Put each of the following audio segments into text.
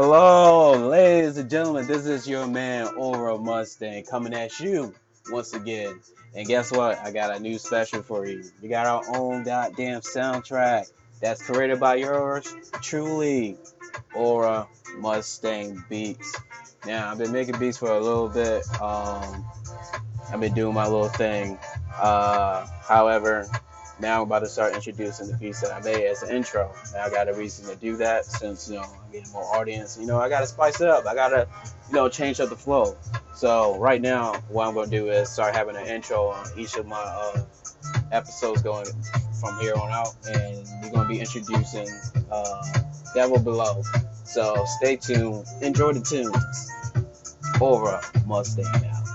Hello, ladies and gentlemen. This is your man Aura Mustang coming at you once again. And guess what? I got a new special for you. We got our own goddamn soundtrack that's created by yours truly, Aura Mustang Beats. Now I've been making beats for a little bit. Um, I've been doing my little thing. Uh, however, now I'm about to start introducing the piece that I made as an intro. Now I got a reason to do that since you know I'm getting more audience. You know I gotta spice it up. I gotta you know change up the flow. So right now what I'm gonna do is start having an intro on each of my uh, episodes going from here on out, and we're gonna be introducing uh, Devil Below. So stay tuned. Enjoy the tunes. Over Mustang now.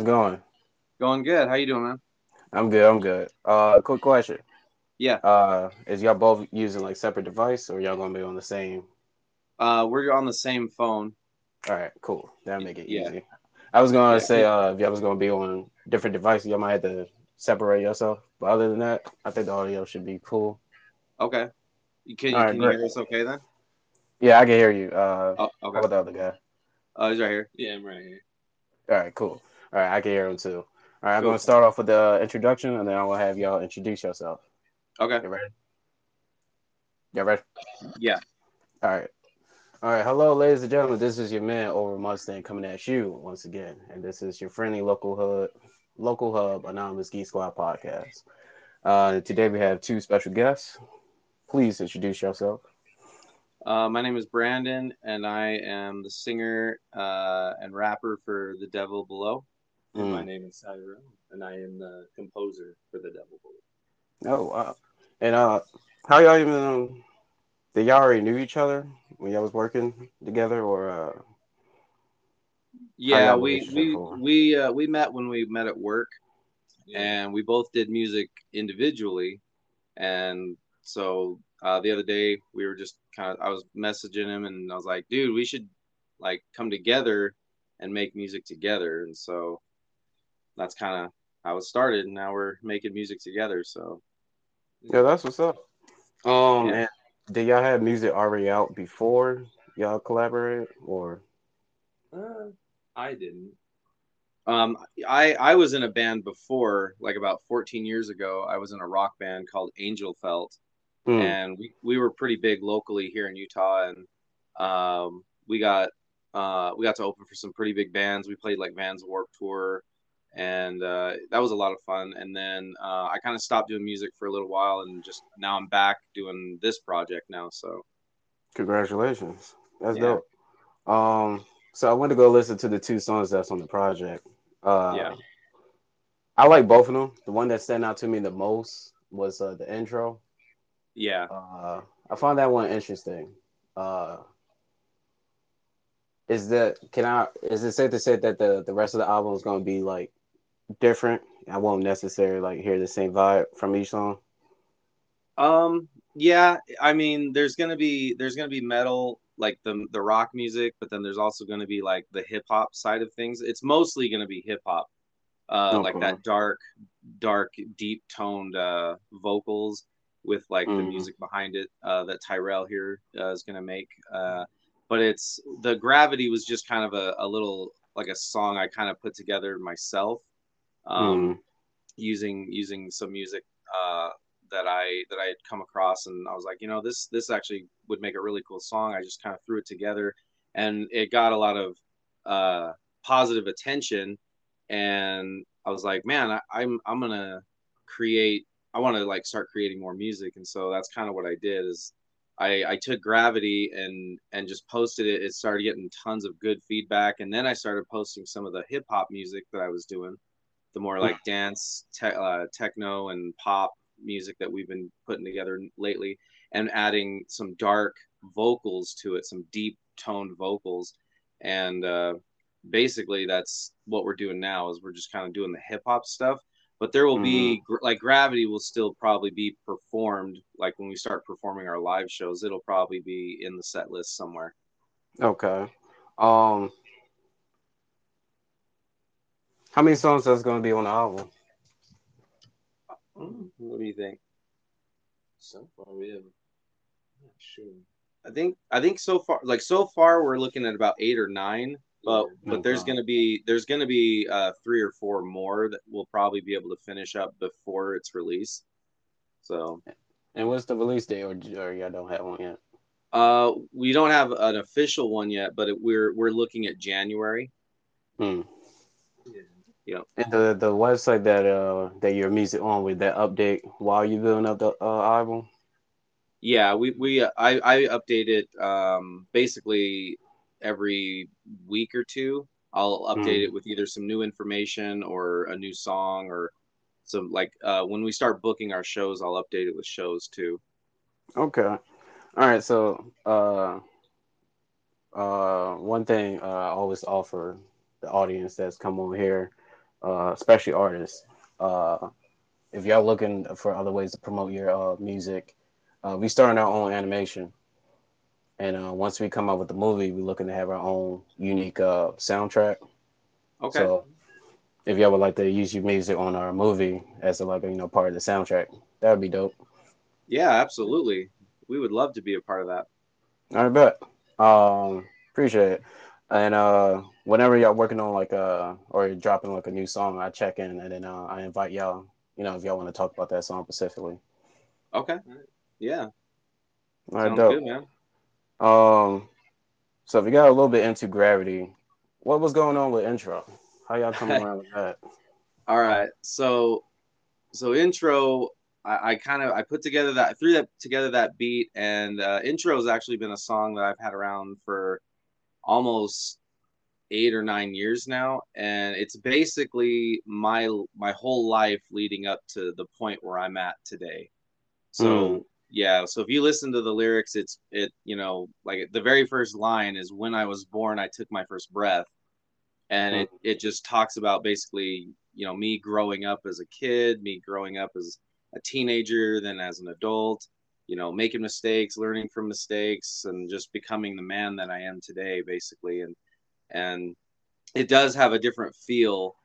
How's it going? Going good. How you doing, man? I'm good. I'm good. Uh, quick question. Yeah. Uh, is y'all both using like separate device, or y'all gonna be on the same? Uh, we're on the same phone. All right. Cool. That'll make it Yeah. easy. I was gonna Yeah. say, uh, if y'all was gonna be on different devices, y'all might have to separate yourself. But other than that, I think the audio should be cool. Okay. You can, All right, can you hear us okay then? Yeah, I can hear you. Uh, Oh, how okay. about the other guy? Oh, he's right here. Yeah, I'm right here. All right, cool. All right, I can hear them too. All right, I'm Cool. gonna start off with the introduction, and then I will have y'all introduce yourself. Okay. You ready? You ready? Yeah. All right. All right. Hello, ladies and gentlemen. This is your man Over Mustang coming at you once again, and this is your friendly local hub, local hub anonymous Geek Squad podcast. Uh, today we have two special guests. Please introduce yourself. Uh, my name is Brandon, and I am the singer uh, and rapper for The Devil Below. And my Mm. name is Tyrone, and I am the composer for the Devil Below. Oh wow. And uh, how y'all even um, did y'all already knew each other when y'all was working together, or uh? Yeah, we we going? we uh, we met when we met at work, and we both did music individually, and so uh, the other day we were just kind of I was messaging him and I was like, dude, we should like come together and make music together, and so that's kind of how it started. And now we're making music together. So Yeah, that's what's up. Um, yeah. and did y'all have music already out before y'all collaborated, or? Uh, I didn't. Um, I I was in a band before, like about 14 years ago. I was in a rock band called Angel Felt, mm. and we, we were pretty big locally here in Utah, and um, we got uh, we got to open for some pretty big bands. We played like Vans Warped Tour, and uh, that was a lot of fun. And then uh, I kind of stopped doing music for a little while, and just now I'm back doing this project now. So, congratulations, that's yeah. dope. Um, so I went to go listen to the two songs that's on the project. Uh, yeah, I like both of them. The one that stand out to me the most was uh, the intro. Yeah, uh, I found that one interesting. Uh, is that can I is it safe to say that the the rest of the album is going to be like different? I won't necessarily like hear the same vibe from each song. Um. Yeah. I mean, there's gonna be there's gonna be metal like the the rock music, but then there's also gonna be like the hip hop side of things. It's mostly gonna be hip hop, uh, okay. like that dark, dark, deep toned uh, vocals with like mm. the mm-hmm. music behind it uh, that Tyrell here uh, is gonna make. Uh, but it's the gravity was just kind of a, a little like a song I kind of put together myself, um, mm. using using some music uh, that I that I had come across, and I was like, you know, this this actually would make a really cool song. I just kind of threw it together, and it got a lot of uh, positive attention, and I was like, man, I, I'm I'm gonna create. I want to like start creating more music, and so that's kind of what I did. Is I, I took gravity and and just posted it it started getting tons of good feedback and then i started posting some of the hip hop music that i was doing the more like dance te- uh, techno and pop music that we've been putting together lately and adding some dark vocals to it some deep toned vocals. And uh, basically that's what we're doing now is we're just kind of doing the hip hop stuff but there will mm-hmm. be like gravity will still probably be performed like when we start performing our live shows it'll probably be in the set list somewhere. Okay. Um how many songs is going to be on the album mm, what do you think so far we have. Not sure i think i think so far like so far we're looking at about eight or nine but but there's gonna be there's gonna be uh, three or four more that we'll probably be able to finish up before its release. So. And what's the release date, or or y'all don't have one yet? Uh, we don't have an official one yet, but it, we're we're looking at January. Hmm. Yeah. And the the website that uh that your music on with that update while you building up the uh, album. Yeah, we we I I updated um basically every week or two. I'll update mm. it with either some new information or a new song or some like uh, when we start booking our shows, I'll update it with shows too. Okay. All right. So, uh, uh, one thing uh, I always offer the audience that's come on here, uh, especially artists, uh, if y'all looking for other ways to promote your uh, music, uh, we starting our own animation. And uh, once we come out with the movie, we're looking to have our own unique uh, soundtrack. Okay. So if y'all would like to use your music on our movie as a like you know part of the soundtrack, that would be dope. Yeah, absolutely. We would love to be a part of that. I bet. Um, appreciate it. And uh, whenever y'all working on like uh or you're dropping like a new song, I check in and then uh, I invite y'all. You know, if y'all want to talk about that song specifically. Okay. Yeah. All right, Sounds dope. good, man. Um, so if you got a little bit into gravity, what was going on with intro? How y'all coming around with that? All right, so so intro, I, I kind of I put together that threw that together that beat, and uh, intro has actually been a song that I've had around for almost eight or nine years now, and it's basically my my whole life leading up to the point where I'm at today. So mm yeah so if you listen to the lyrics it's it you know like the very first line is when i was born i took my first breath and it it just talks about basically you know me growing up as a kid me growing up as a teenager then as an adult you know making mistakes learning from mistakes and just becoming the man that i am today basically and and it does have a different feel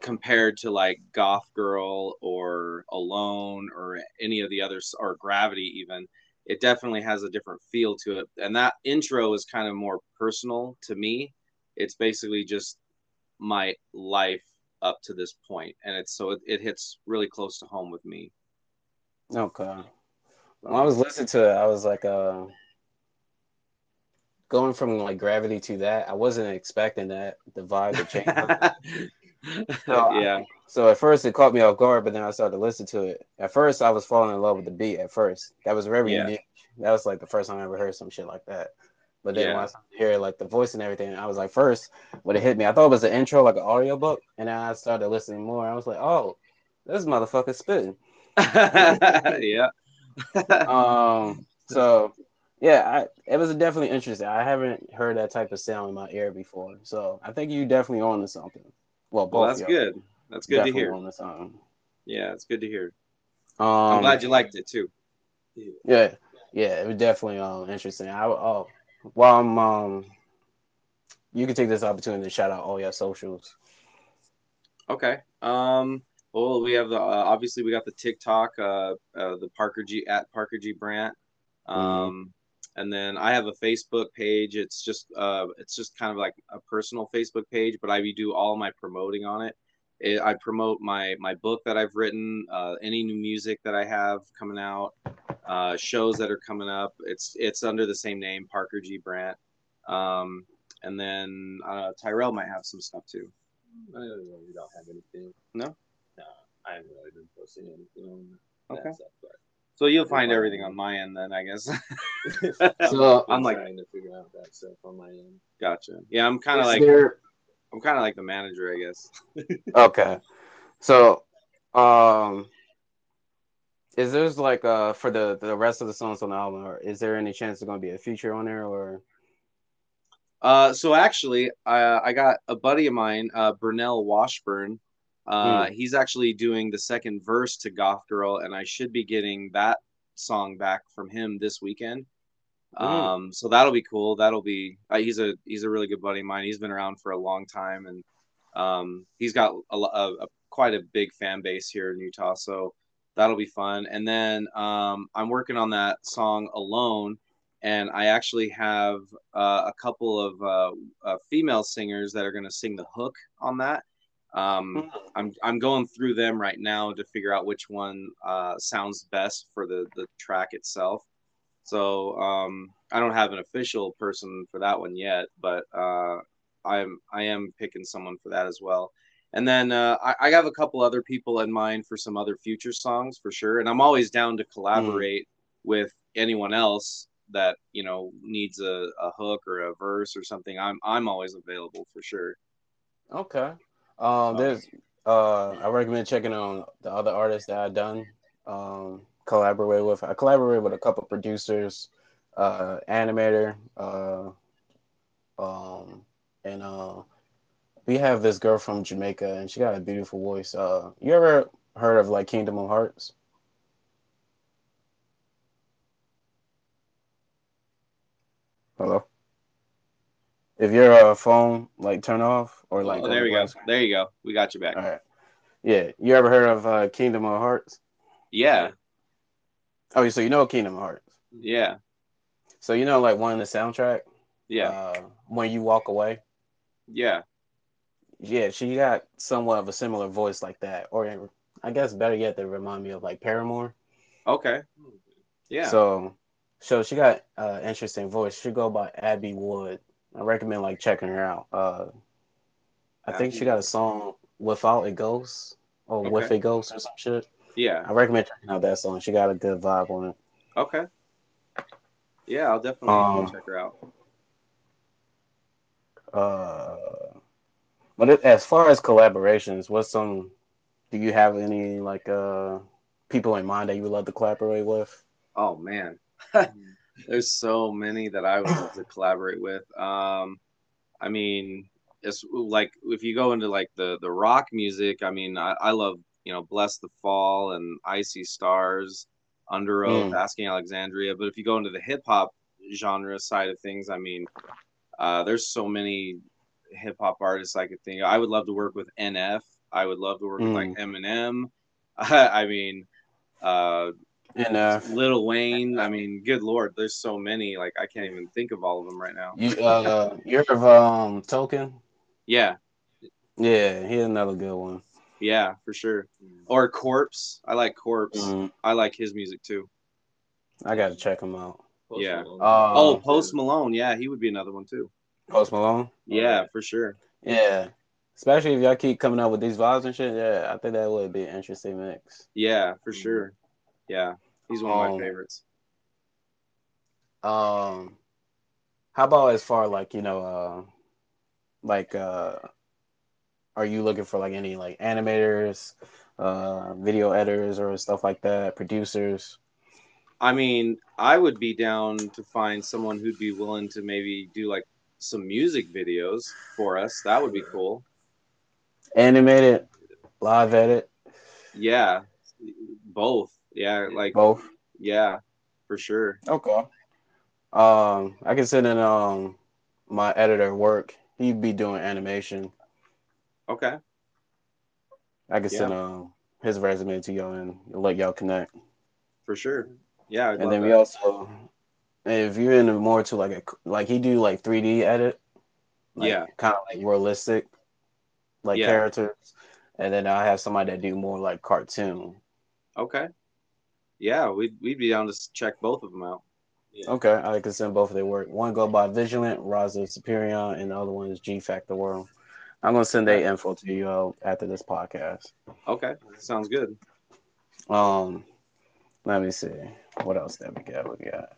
compared to like Goth Girl or Alone or any of the others or Gravity even. It definitely has a different feel to it and that intro is kind of more personal to me. It's basically just my life up to this point and it's so it, it hits really close to home with me. Okay. When I was listening to it, I was like, uh, going from like gravity to that. I wasn't expecting that the vibe to change. so yeah I- so at first it caught me off guard, but then I started to listen to it. At first, I was falling in love with the beat. At first, that was very Yeah. unique. That was like the first time I ever heard some shit like that. But then Yeah. when I hear like the voice and everything, I was like, first, when it hit me, I thought it was an intro, like an audiobook, and then I started listening more. I was like, oh, this motherfucker's spitting. yeah um so yeah I, it was definitely interesting. I haven't heard that type of sound in my ear before. So i think you definitely on to something. Well both well that's good. That's good to hear. on to something. yeah it's good to hear. Um i'm glad you liked it too. yeah yeah it was definitely um interesting. I oh while i'm um you can take this opportunity to shout out all your socials. Okay. Um. Well, we have the uh, obviously we got the TikTok, uh, uh, the Parker G at Parker G Brandt, um, and then I have a Facebook page. It's just uh, it's just kind of like a personal Facebook page, but I do all my promoting on it. it I promote my my book that I've written, uh, any new music that I have coming out, uh, shows that are coming up. It's it's under the same name, Parker G Brandt. Um, and then uh, Tyrell might have some stuff too. I don't know, we don't have anything. No? No, I haven't really been posting anything on that Okay. stuff. But So you'll find everything on my end then, I guess. So- I'm like, trying to figure out that stuff on my end. gotcha. Yeah, I'm kind of like, there- I'm kind of like the manager, I guess. okay so um is there's like uh for the the rest of the songs on the album or is there any chance there's gonna be a feature on there or Uh, so actually, I, I got a buddy of mine, uh, Burnell Washburn. Uh, He's actually doing the second verse to Goth Girl, and I should be getting that song back from him this weekend. Mm. Um, so that'll be cool. That'll be. Uh, he's a he's a really good buddy of mine. He's been around for a long time, and um, he's got a, a, a quite a big fan base here in Utah. So that'll be fun. And then um, I'm working on that song alone and I actually have uh, a couple of uh, uh, female singers that are going to sing the hook on that. Um, I'm I'm going through them right now to figure out which one uh, sounds best for the the track itself. So um, I don't have an official person for that one yet, but uh, I'm I am picking someone for that as well. And then uh, I, I have a couple other people in mind for some other future songs for sure. And I'm always down to collaborate with anyone else that you know needs a, a hook or a verse or something. I'm I'm always available for sure. Okay. Um, there's uh, I recommend checking on the other artists that I've done um collaborate with. I collaborate with a couple producers, uh, animator, uh, um, and uh, we have this girl from Jamaica, and she got a beautiful voice. Uh, you ever heard of like Kingdom of Hearts? Hello. If your uh, phone like turn off or like oh, there we go. screen- There you go. We got you back. all right. Yeah. You ever heard of uh, Kingdom of Hearts? Yeah, Oh, so you know Kingdom of Hearts. yeah, So you know like one in the soundtrack. yeah, Uh, when you walk away. yeah. Yeah, she got somewhat of a similar voice like that, or I guess better yet, they remind me of like Paramore. Okay. Yeah. So, so she got uh interesting voice. She go by Abby Wood. I recommend like checking her out. Uh, I think she got a song without a ghost or with a ghost or some shit. yeah. I recommend checking out that song. She got a good vibe on it. Okay. Yeah, I'll definitely Um, check her out. Uh, but it, as far as collaborations, what's some? Do you have any like uh people in mind that you would love to collaborate with? Oh man, there's so many that I would love to collaborate with. Um, I mean, it's like if you go into like the the rock music. I mean, I, I love you know Bless the Fall and I See Stars, Underoath, Mm. Asking Alexandria. But if you go into the hip hop genre side of things, I mean, uh, there's so many hip hop artists I could think. Of. I would love to work with NF. I would love to work with like Eminem. I mean, uh, And uh, Little Wayne. I mean, good lord, there's so many. Like I can't even think of all of them right now. you uh, you heard of um Token? Yeah, Yeah, he's another good one. yeah, for sure. Or Corpse. I like Corpse. Mhm. I like his music too. I gotta check him out. Post Yeah. Malone. Uh, oh, Post Malone. Yeah, he would be another one too. Post Malone. Yeah, for sure. Yeah, especially if y'all keep coming out with these vibes and shit. Yeah, I think that would be an interesting mix. Yeah, for sure. Yeah, he's one of Um, my favorites. Um, how about as far like you know, uh, like uh, are you looking for like any like animators, uh, video editors or stuff like that, producers? I mean, I would be down to find someone who'd be willing to maybe do like some music videos for us. That would be cool. Animated, live edit, Yeah, both. Yeah, like both. yeah, for sure. Okay. Um, I can send in um my editor work. He'd be doing animation. Okay. I can send um his resume to y'all and let y'all connect. For sure. Yeah. I'd and then we that. also, if you're into more to like a like he do like 3D edit, like, Yeah. kind of like realistic, like Yeah. characters, and then I have somebody that do more like cartoon. Okay. Yeah, we'd we'd be down to check both of them out. Yeah. Okay, I can send both of their work. One go by Vigilant, Raza Superior, and the other one is G Factor World. I'm gonna send their info to you all after this podcast. Okay. Sounds good. Um, let me see what else that we got. We got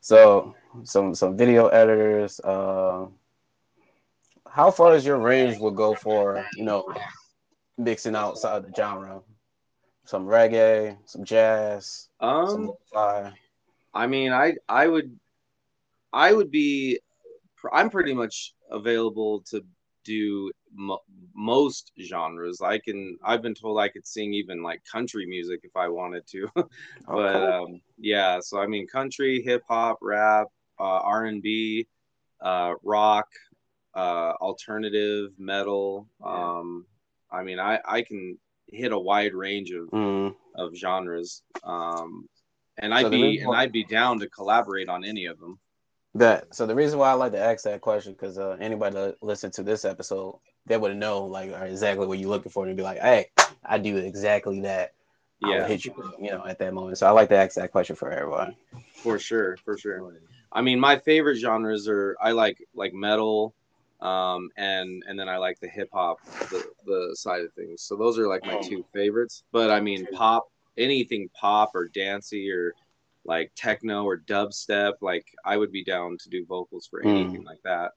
so some some video editors. Uh, how far is your range will go for you know mixing outside the genre? Some reggae, some jazz, some Um lo-fi. I mean, I I would I would be I'm pretty much available to do mo- most genres. I can I've been told I could sing even like country music if I wanted to. but Okay. um, yeah, so I mean, country, hip hop, rap, uh, R and B, uh, rock, uh, alternative, metal. Um, I mean, I I can hit a wide range of Mm. of genres. Um, and So I'd be and why- I'd be down to collaborate on any of them. That so the reason why I like to ask that question because uh, anybody that listen to this episode, they would know like exactly what you're looking for and be like, hey, I do exactly that. I Yeah, will hit you, you know, at that moment. So I like to ask that question for everyone. for sure, for sure. I mean, my favorite genres are I like like metal, um, and and then I like the hip hop the, the side of things. So those are like my two favorites. But I mean, pop, anything pop or dancey or like techno or dubstep, like I would be down to do vocals for Mm. anything like that.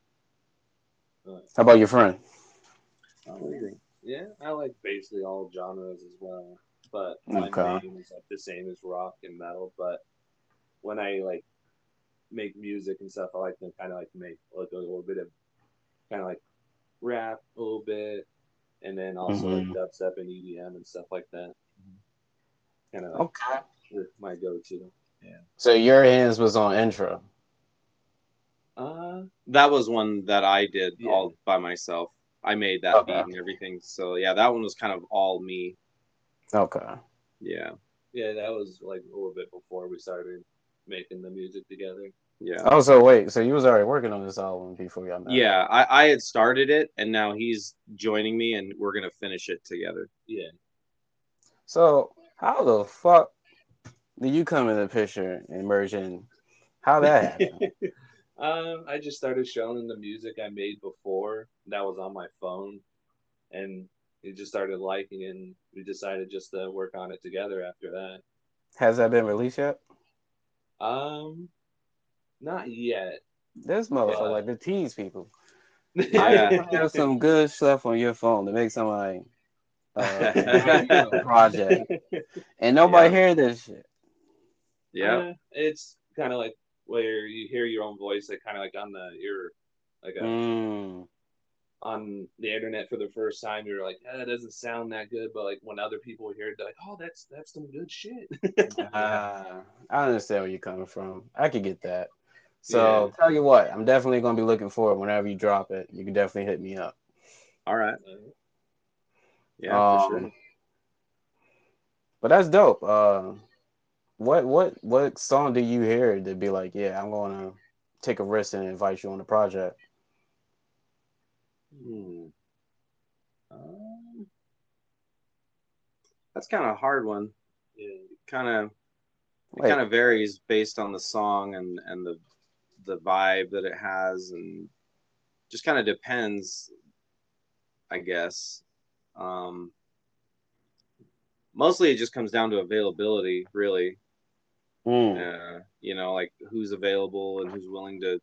How about your friend? Um, yeah, I like basically all genres as well, but my Okay. main is like the same as rock and metal. But when I like make music and stuff, I like to kind of like make like a little bit of kind of like rap a little bit, and then also Mhm. like dubstep and EDM and stuff like that. Kind of like Okay. my go-to. Yeah. So your hands was on intro. Uh, That was one that I did Yeah. all by myself. I made that Okay. beat and everything. So yeah, that one was kind of all me. Okay. Yeah. yeah, that was like a little bit before we started making the music together. Yeah. Oh, so wait, so you was already working on this album before y'all met? Yeah, I, I had started it and now he's joining me and we're gonna finish it together. Yeah. So how the fuck did you come in the picture and merge in? How that happened? um, I just started showing the music I made before that was on my phone, and he just started liking, it, and we decided just to work on it together after that. Has that been released yet? Um, not yet. This motherfucker Yeah. like to tease people. Yeah. I have some good stuff on your phone to make somebody uh, project, and nobody Yeah. hear this shit. Yeah. Uh, it's kind of like where you hear your own voice, like kind of like on the ear, like a, Mm. on the internet for the first time. You're like, eh, it doesn't sound that good, but like when other people hear it, they're like, oh, that's that's some good shit. Ah, I understand where you're coming from. I could get that. So tell you what, I'm definitely gonna be looking for it whenever you drop it. You can definitely hit me up. All right. Yeah, for Um, sure. But that's dope. Uh, what what what song do you hear to be like, yeah, I'm gonna take a risk and invite you on the project? Hmm. Um, that's kind of a hard one. Yeah. Kind of it kind of varies based on the song and and the the vibe that it has and just kind of depends i guess. Um mostly it just comes down to availability really. Mm, uh, you know like who's available and who's willing to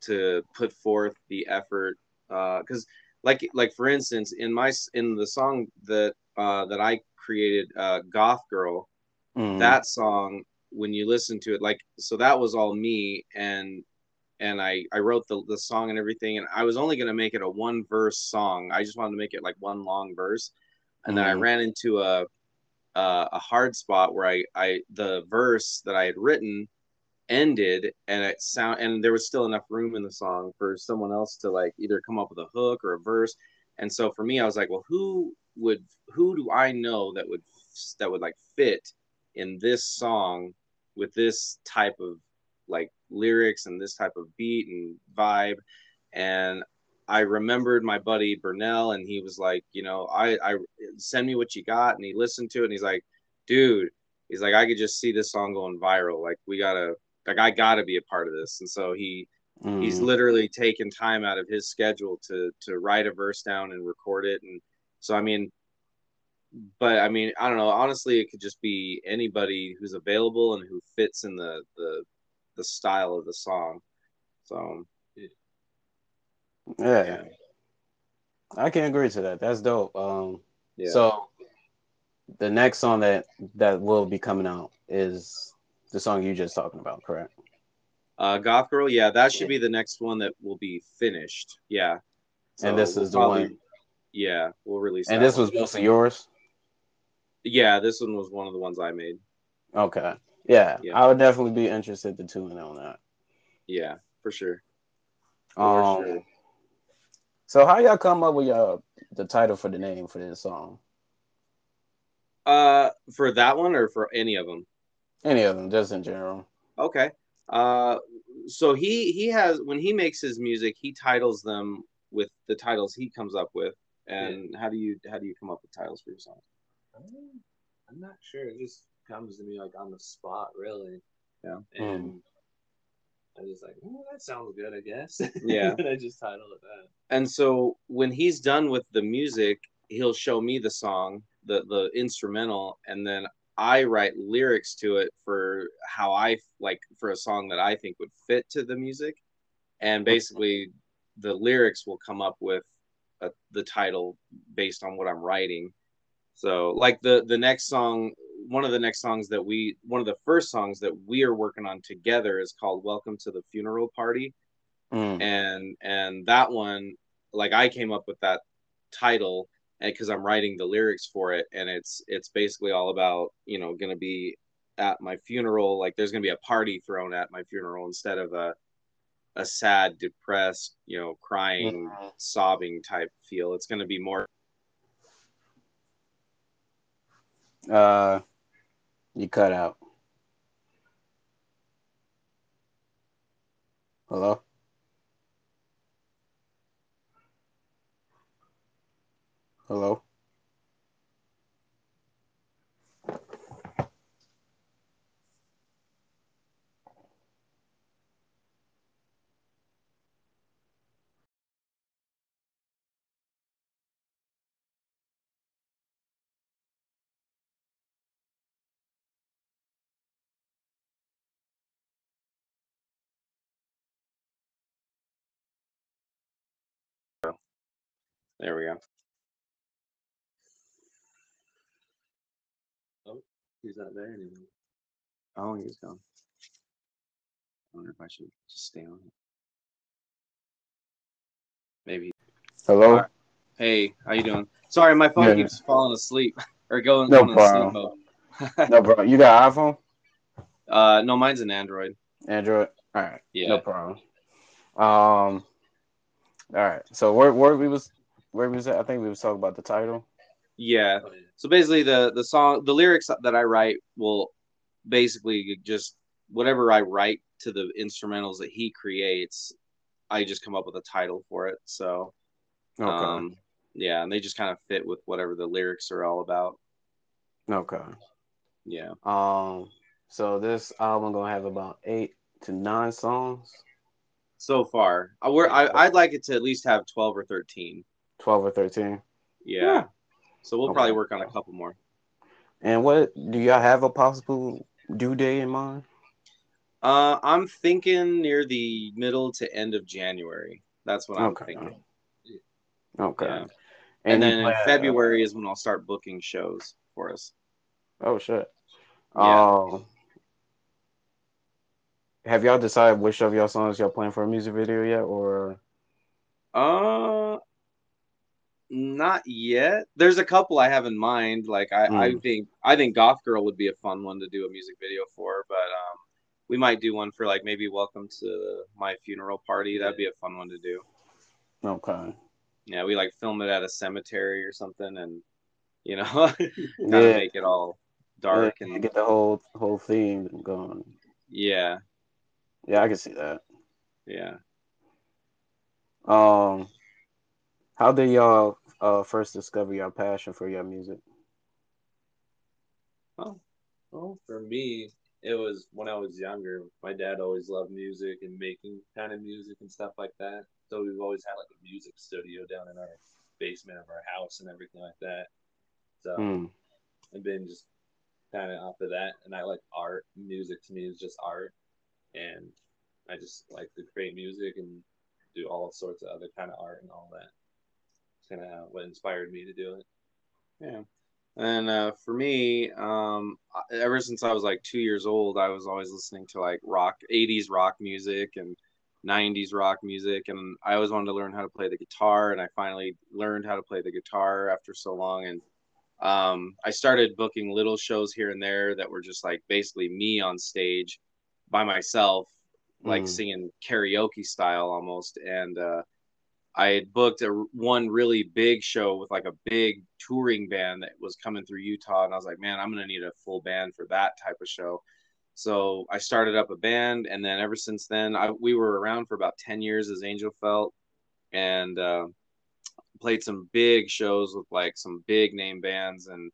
to put forth the effort because like like for instance in my in the song that uh that i created uh goth girl mm, that song when you listen to it like so that was all me and and i i wrote the, the song and everything and i was only going to make it a one verse song i just wanted to make it like one long verse and then i Mhm. ran into a a, a hard spot where i i the verse that i had written ended and it sound and there was still enough room in the song for someone else to like either come up with a hook or a verse and so for me i was like well who would who do i know that would that would like fit in this song with this type of like lyrics and this type of beat and vibe. And i remembered my buddy burnell and he was like you know i i send me what you got. And he listened to it and he's like dude he's like i could just see this song going viral. Like we gotta like i gotta be a part of this. And so he he's mm. literally taken time out of his schedule to to write a verse down and record it. And so i mean but i mean i don't know honestly it could just be anybody who's available and who fits in the the the style of the song so yeah, yeah I can agree to that. That's dope. Um, yeah so the next song that that will be coming out is the song you just talking about, correct? uh goth girl yeah that should be the next one that will be finished yeah And this we'll is the one- yeah we'll release And this one. was mostly yours. Yeah this one was one of the ones i made Okay. Yeah, Yeah. I would definitely be interested to tune in on that. yeah for sure for Um, sure So how y'all come up with your the title for the name for this song? uh for that one or for any of them Any of them, just in general. Okay. Uh, so he he has when he makes his music, he titles them with the titles he comes up with. And how do you how do you come up with titles for your songs? I'm not sure. It just comes to me like on the spot, really. Yeah. And I was like, oh, that sounds good, I guess. Yeah. and I just titled it that. And so when he's done with the music, he'll show me the song, the the instrumental, and then I write lyrics to it for how I like for a song that I think would fit to the music, and basically the lyrics will come up with a, the title based on what I'm writing. So like the the next song, one of the next songs that we one of the first songs that we are working on together is called "Welcome to the Funeral Party." Mm. and and that one like i came up with that title because i'm writing the lyrics for it and it's it's basically all about you know gonna be at my funeral like there's gonna be a party thrown at my funeral instead of a a sad depressed you know crying Mhm. sobbing type feel it's gonna be more Uh, you cut out. Hello. Hello. There we go Oh, He's not there anymore. oh he's gone i wonder if i should just stay on it maybe Hello. Alright. hey how you doing sorry my phone Yeah. keeps falling asleep or going, No going to sleep problem. mode No, bro. You got iPhone, Uh, no, mine's an Android. Android. All right. Yeah. No problem. Um. All right. So where where we was where was at? I think we was talking about the title. Yeah. So basically, the the song, the lyrics that I write will basically just whatever I write to the instrumentals that he creates, I just come up with a title for it. So, Okay. um, yeah, and they just kind of fit with whatever the lyrics are all about. okay. Yeah. Um. So this album gonna have about eight to nine songs, So far, I, we're, I I'd like it to at least have twelve or thirteen. Twelve or thirteen. Yeah. Yeah. So we'll Okay. probably work on a couple more. And what do y'all have a possible due date in mind? Uh, I'm thinking near the middle to end of January. That's what I'm Okay. thinking. Okay. Yeah. And, And, then in plan- February is when I'll start booking shows for us. Oh shit. Yeah. Um. Have y'all decided which of y'all songs y'all playing for a music video yet, or Uh, not yet. There's a couple I have in mind. Like I, I Mm. think I think Goth Girl would be a fun one to do a music video for, but um, we might do one for like maybe Welcome to My Funeral Party. That'd be a fun one to do. okay? Yeah, we like film it at a cemetery or something, and you know, kind of make it all dark Yeah, and get the whole whole theme going. yeah, Yeah, I can see that. yeah. Um, how did y'all uh first discover your passion for your music? Well, for me, it was when I was younger. My dad always loved music and making kind of music and stuff like that. So we've always had like a music studio down in our basement of our house and everything like that. So Hmm. I've been just kind of off of that, and I like art. Music to me is just art, and I just like to create music and do all sorts of other kind of art and all that. Kind of what inspired me to do it. Yeah. And uh, for me, um, ever since I was like two years old, I was always listening to like rock, 80s rock music and 90s rock music. And I always wanted to learn how to play the guitar. And I finally learned how to play the guitar after so long. And um, I started booking little shows here and there that were just like basically me on stage by myself, like Mm. singing karaoke style almost. And uh, I had booked a one really big show with like a big touring band that was coming through Utah, and I was like, man, I'm gonna need a full band for that type of show. So I started up a band, and then ever since then, I, we were around for about ten years as Angel Felt, and uh, played some big shows with like some big name bands, and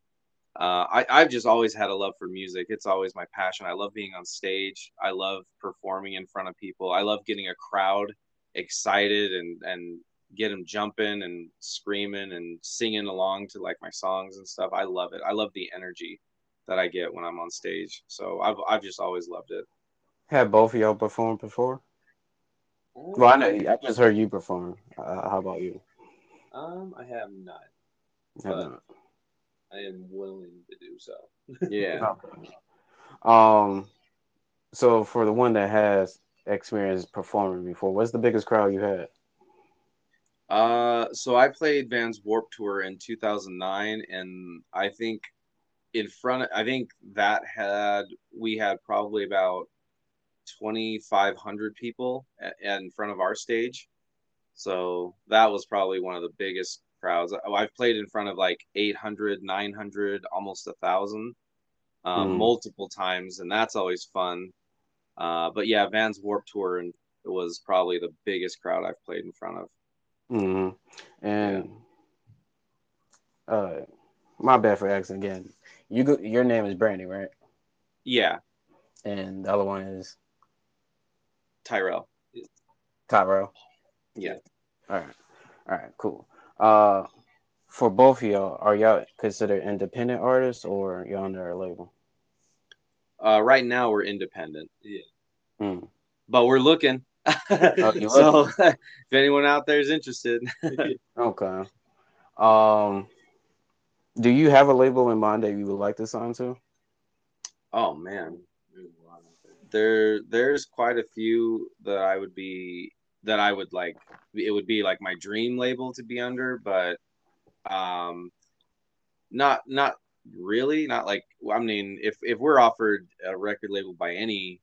uh, I, I've just always had a love for music. It's always my passion. I love being on stage. I love performing in front of people. I love getting a crowd excited and and get them jumping and screaming and singing along to like my songs and stuff. I love it. I love the energy that I get when I'm on stage. So I've I've just always loved it. Have both of y'all performed before? Well, I know I just heard you perform. Uh, how about you? Um, I have not. Have Uh, not. I am willing to do so. Yeah. Um, so for the one that has experience performing before, what's the biggest crowd you had? Uh, so I played Vans Warped Tour in 2009, and I think in front, I think that had we had probably about 2,500 people in front of our stage. So that was probably one of the biggest crowds. I've played in front of like 800, 900, almost a thousand, uh, Mm. multiple times, and that's always fun. Uh, but yeah, Vans Warped Tour and it was probably the biggest crowd I've played in front of. Hmm And uh, my bad for asking again. You go, your name is Brandy, right? Yeah, And the other one is Tyrell. Tyrell. Yeah. All right. All right. Cool. Uh, for both of y'all, are y'all considered independent artists or y'all under a label? Uh, right now we're independent, Yeah. Mm. but we're looking. Oh, so if anyone out there is interested, Okay. Um, do you have a label in mind that you would like to sign to? oh man, there there's quite a few that I would be that I would like. It would be like my dream label to be under, but um, not not really. Not like I mean, if if we're offered a record label by any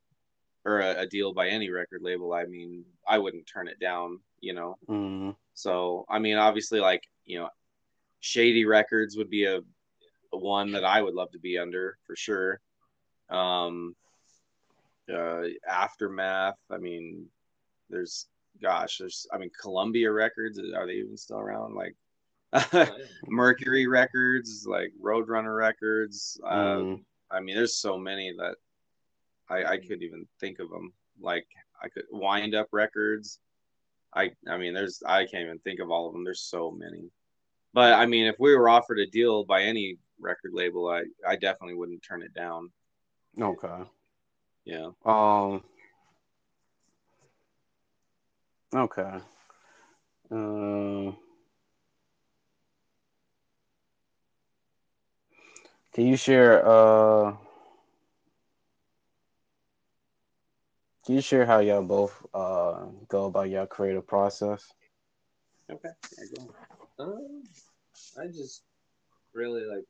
or a, a deal by any record label, I mean, I wouldn't turn it down. You know. Mm. So, I mean, obviously, like, you know, Shady Records would be a, a one that I would love to be under for sure. Um, uh, Aftermath. I mean, there's gosh, there's I mean Columbia Records. Are they even still around? Like Mercury Records, like Roadrunner Records. Uh, Mm. I mean, there's so many that I, I couldn't even think of them. Like I could Wind Up Records. I I mean, there's I can't even think of all of them. There's so many. But I mean, if we were offered a deal by any record label, I I definitely wouldn't turn it down. Okay. Yeah. Um. Okay. Um. can you share? Uh. Can you share how y'all both uh go about your creative process? Okay. Yeah. Um, I just really like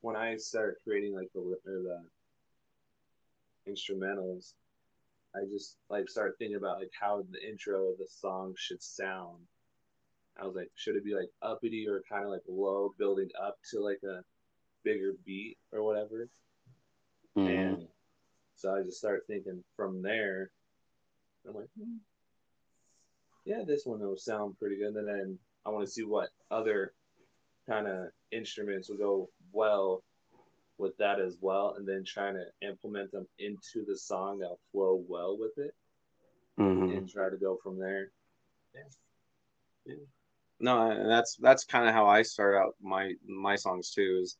when I start creating like the or the instrumentals. I just like start thinking about like how the intro of the song should sound. I was like, should it be like uppity or kind of like low, building up to like a bigger beat or whatever? Mhm. And so I just start thinking from there. I'm like, hmm, yeah, this one will sound pretty good. And then I want to see what other kind of instruments will go well with that as well. And then trying to implement them into the song that'll flow well with it Mhm. and try to go from there. No, and that's that's kind of how I start out my my songs too. Is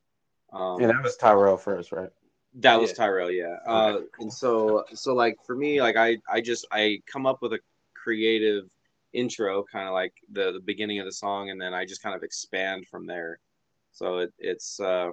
um, Yeah, that was Tyrell first, right? That was Yeah. Tyrell, yeah. Uh, and so, so like for me, like I, I just I come up with a creative intro, kind of like the the beginning of the song, and then I just kind of expand from there. So it, it's uh,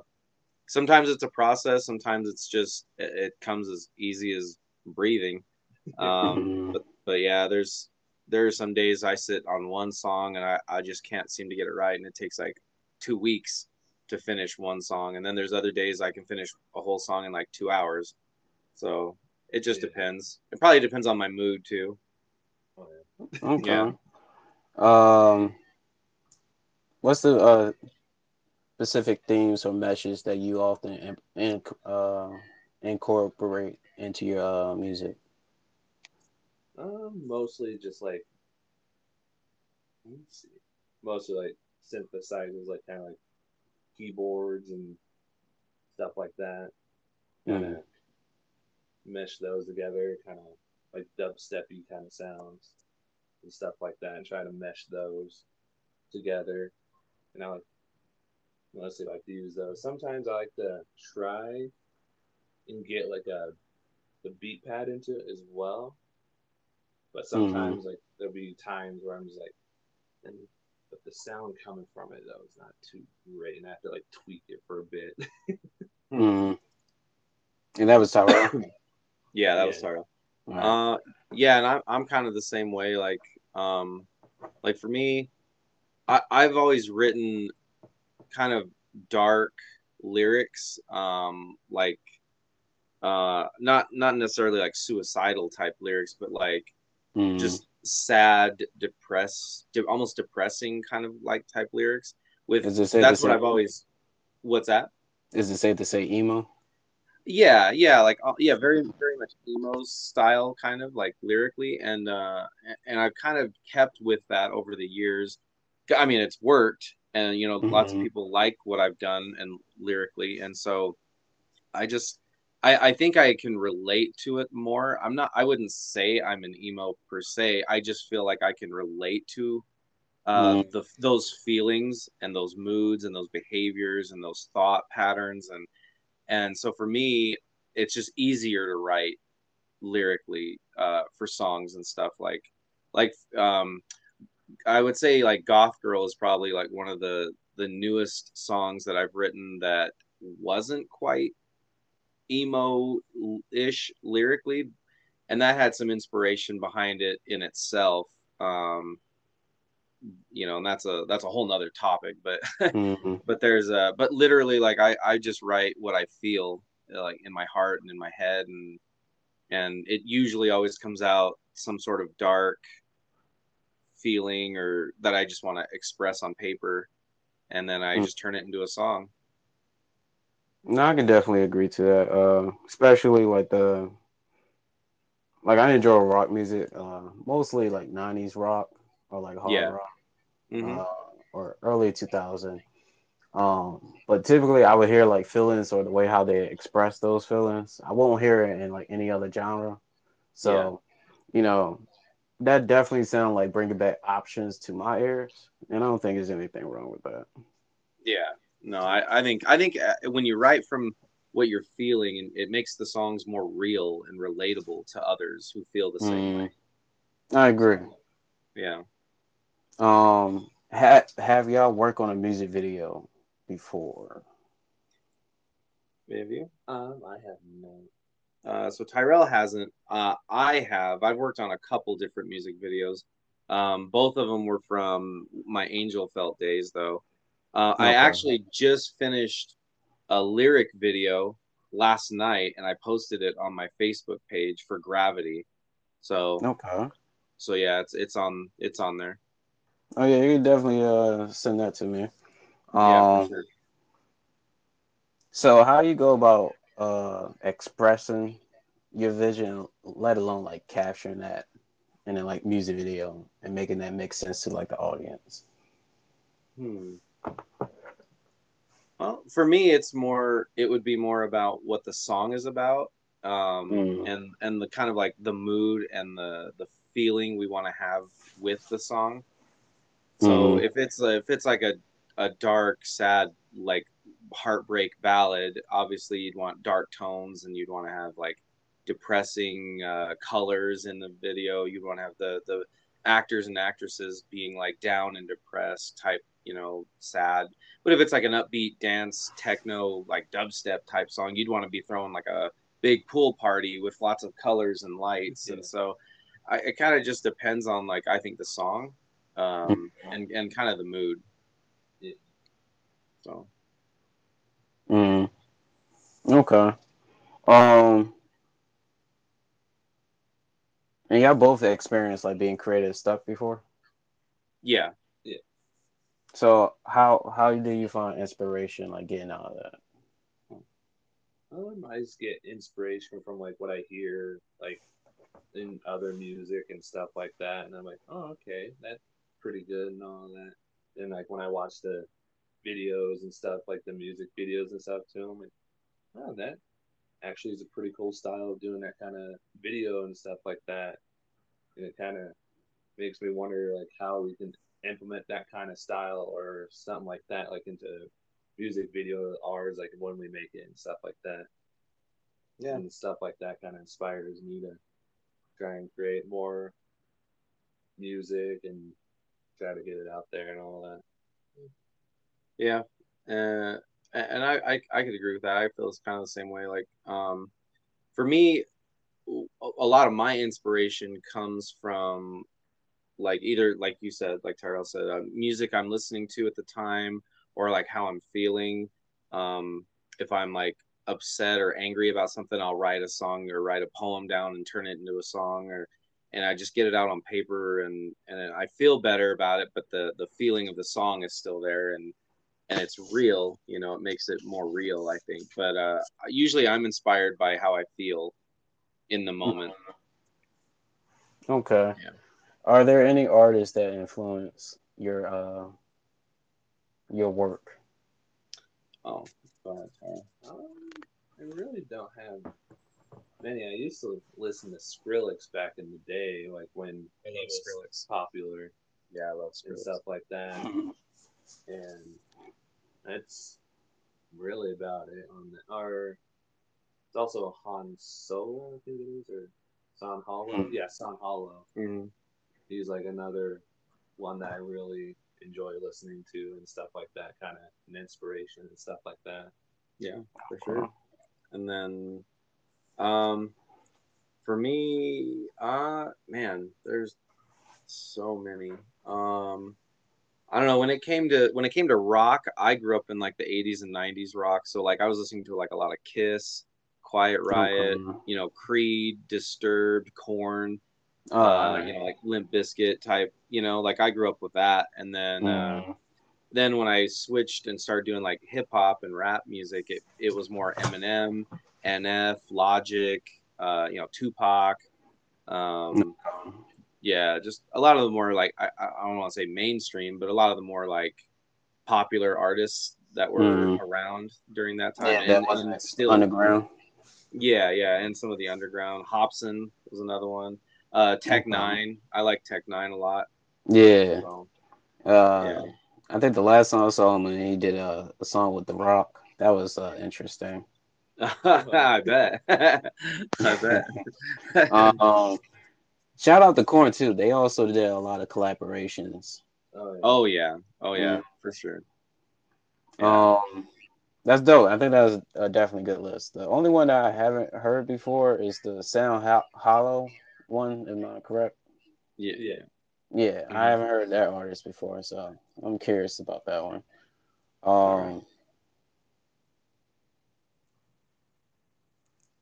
sometimes it's a process, sometimes it's just it, it comes as easy as breathing. Um, but but yeah, there's there are some days I sit on one song and I, I just can't seem to get it right, and it takes like two weeks to finish one song, and then there's other days I can finish a whole song in like two hours. So it just Yeah. depends. It probably depends on my mood too. Oh, Okay. Yeah. Um, what's the uh, specific themes or messages that you often in, in, uh, incorporate into your uh, music? Um, mostly just like let me see, mostly like synthesizers, like kind of like keyboards and stuff like that. Kind of hmm. mesh those together, kind of like dubsteppy kind of sounds and stuff like that, and try to mesh those together. And I like mostly like to use those. Sometimes I like to try and get like a the beat pad into it as well. But hmm. sometimes like there'll be times where I'm just like, the sound coming from it though is not too great, and I have to like tweak it for a bit. Mhm. And that was Tyrell. Yeah, that was Yeah. Tyrell. Right. Uh, yeah, and I'm I'm kind of the same way. Like, um, like for me, I I've always written kind of dark lyrics, um, like, uh, not not necessarily like suicidal type lyrics, but like Mhm. just sad, depressed, de- almost depressing kind of like type lyrics. With Is it safe that's to what say- I've always. What's that? Is it safe to say emo? yeah yeah like uh, yeah very very much emo style kind of like lyrically and uh and i've kind of kept with that over the years i mean it's worked and you know lots of Mhm. people like what i've done and lyrically and so i just I, I think I can relate to it more. I'm not. I wouldn't say I'm an emo per se. I just feel like I can relate to uh, the those feelings and those moods and those behaviors and those thought patterns and and so for me it's just easier to write lyrically uh, for songs and stuff like like um i would say like goth girl is probably like one of the the newest songs that i've written that wasn't quite emo-ish lyrically and that had some inspiration behind it in itself um you know and that's a that's a whole nother topic but Mhm. but there's a but literally like i i just write what i feel like in my heart and in my head and and it usually always comes out some sort of dark feeling or that i just want to express on paper and then I Mm. just turn it into a song. No, I can definitely agree to that. Uh, especially like the like I enjoy rock music, uh, mostly like '90s rock or like hard Yeah. rock, Mhm. uh, or early 2000. Um, but typically I would hear like feelings or the way how they express those feelings. I won't hear it in like any other genre. So, you know, that definitely sounds like bringing back options to my ears, and I don't think there's anything wrong with that. Yeah. No, I, I think I think uh, when you write from what you're feeling, and it makes the songs more real and relatable to others who feel the same Mm. way. I agree. Yeah. Um, ha- have y'all worked on a music video before? Have you? Um, I have not. Uh, so Tyrell hasn't. Uh, I have. I've worked on a couple different music videos. Um, both of them were from my Angel Felt days, though. Uh, I actually just finished a lyric video last night, and I posted it on my Facebook page for Gravity. So, Okay. so yeah, it's it's on it's on there. Oh yeah, you can definitely uh send that to me. yeah, Um, for sure. so how you go about uh expressing your vision, let alone like capturing that in a like music video and making that make sense to like the audience? Hmm. Well, for me, it's more. It would be more about what the song is about, um, Mm. and and the kind of like the mood and the the feeling we want to have with the song. So Mhm. if it's a, if it's like a a dark, sad, like heartbreak ballad, obviously you'd want dark tones and you'd want to have like depressing uh, colors in the video. You'd want to have the the actors and actresses being like down and depressed type, you know, sad. But if it's like an upbeat dance techno like dubstep type song, you'd want to be throwing like a big pool party with lots of colors and lights. Yeah. And so I, it kind of just depends on like I think the song um, and and kind of the mood. Yeah. So Mm. Okay. Um, and y'all both experienced like being creative stuff before. yeah, So how how do you find inspiration like getting out of that? I just get inspiration from like what I hear, like in other music and stuff like that, and I'm like, oh, okay, that's pretty good and all that. And like when I watch the videos and stuff, like the music videos and stuff too, I'm like, oh, that actually is a pretty cool style of doing that kind of video and stuff like that. And it kind of makes me wonder like how we can implement that kind of style or something like that, like into music video ours, like when we make it and stuff like that. Yeah. And stuff like that kind of inspires me to try and create more music and try to get it out there and all that. yeah, uh, and I, I I could agree with that. I feel it's kind of the same way. Like um, for me, a a lot of my inspiration comes from like either like you said, like Tyrell said, uh, music I'm listening to at the time, or like how I'm feeling. Um, if I'm like upset or angry about something, I'll write a song or write a poem down and turn it into a song, or and I just get it out on paper and and I feel better about it. But the the feeling of the song is still there and and it's real. You know, it makes it more real, I think. But uh, usually, I'm inspired by how I feel in the moment. Okay. Yeah. Are there any artists that influence your uh your work? Oh, go ahead, Tyrell. Um, I really don't have many. I used to listen to Skrillex back in the day, like when I he love was Skrillex. popular Yeah, I love Skrillex. and stuff like that. and that's really about it on the or it's also Han Solo, I think it is, or San Holo. Hmm. Yeah, San Holo. Mhm. He's like another one that I really enjoy listening to and stuff like that, kind of an inspiration and stuff like that. Yeah, for sure. And then, um, for me, uh, man, there's so many. Um, I don't know. When it came to when it came to rock, I grew up in like the '80s and '90s rock. So like I was listening to like a lot of Kiss, Quiet Riot, Okay. you know, Creed, Disturbed, Korn, Uh, uh, you know, like Limp Bizkit type. You know, like I grew up with that, and then uh, mm, then when I switched and started doing like hip hop and rap music, it, it was more Eminem, NF, Logic, uh, you know, Tupac. Um, yeah, just a lot of the more like I, I don't want to say mainstream, but a lot of the more like popular artists that were Mhm. around during that time. Yeah, and, that wasn't still underground. Yeah, yeah, and some of the underground. Hopsin was another one. Uh, Tech N9ne. I like Tech N9ne a lot. Yeah. So, Uh, I think the last song I saw him when he did a, a song with The Rock. That was uh, interesting. I bet. I bet. Um, shout out to Korn too. They also did a lot of collaborations. Oh, yeah. oh yeah, oh yeah, Yeah. for sure. Yeah. Um, that's dope. I think that was a definitely good list. The only one that I haven't heard before is the Sound Ho- Hollow one. Am I correct? yeah, yeah. Yeah. I haven't heard that artist before, so I'm curious about that one. Um,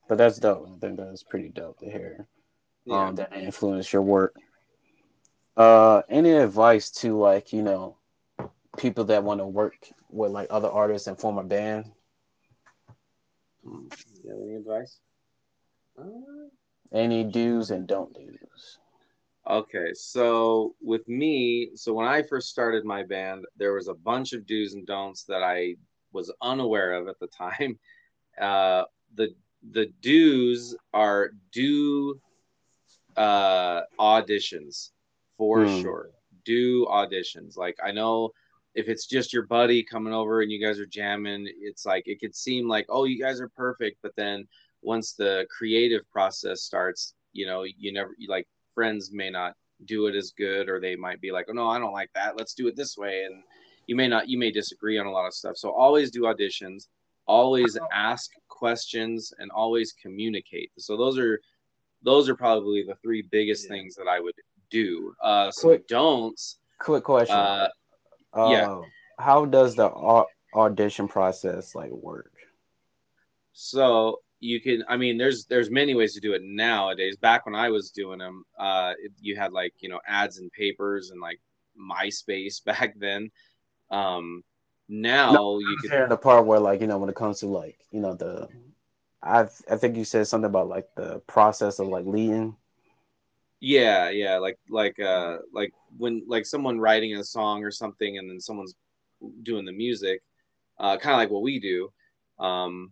but that's dope. I think that's pretty dope to hear. yeah. Um, that influence your work. Uh, any advice to like you know people that want to work with like other artists and form a band? You have any advice? Uh, Any do's and don't do's? Okay, so with me, so when I first started my band, there was a bunch of do's and don'ts that I was unaware of at the time. Uh, the the do's are do uh, auditions for Hmm. sure. Do auditions. Like I know if it's just your buddy coming over and you guys are jamming, it's like it could seem like oh you guys are perfect, but then once the creative process starts, you know you never you like friends may not do it as good or they might be like oh no i don't like that let's do it this way and you may not you may disagree on a lot of stuff so always do auditions always ask questions and always communicate so those are those are probably the three biggest Yeah. things that i would do uh some Quick- don'ts Quick question. uh Uh, yeah. How does the au- audition process like work? So you can, I mean, there's there's many ways to do it nowadays. Back when I was doing them, uh, it, you had like you know ads and papers and like MySpace back then. Um, now you could, Hearing the part where like you know when it comes to like you know the, I I think you said something about like the process of like leading. yeah, yeah, like like uh like when like someone writing a song or something, and then someone's doing the music, uh, kind of like what we do. Um,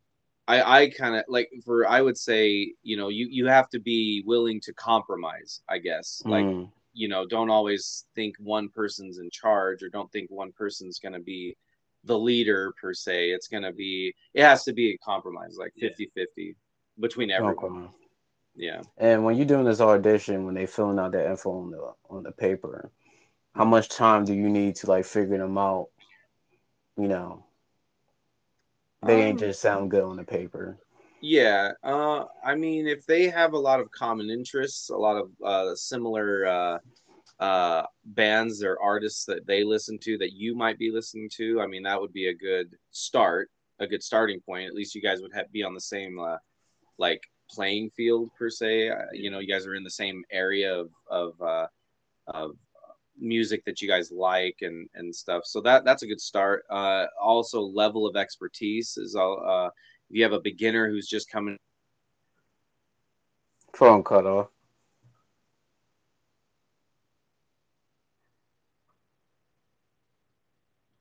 I I kind of like for I would say you know you you have to be willing to compromise. I guess like. Mm, you know don't always think one person's in charge or don't think one person's going to be the leader per se it's going to be it has to be a compromise like Yeah. 50 50 between everyone okay. yeah And when you're doing this audition, when they filling out that info on the on the paper, how much time do you need to like figure them out? You know, they ain't Um, just sound good on the paper. yeah uh i mean if they have a lot of common interests a lot of uh similar uh uh bands or artists that they listen to that you might be listening to i mean that would be a good start a good starting point at least you guys would have be on the same uh like playing field per se uh, you know you guys are in the same area of of uh of music that you guys like and and stuff so that that's a good start uh also level of expertise is all uh if you have a beginner who's just coming Phone cut off.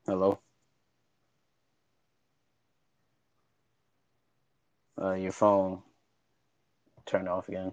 Hello. Uh, your phone turned off again.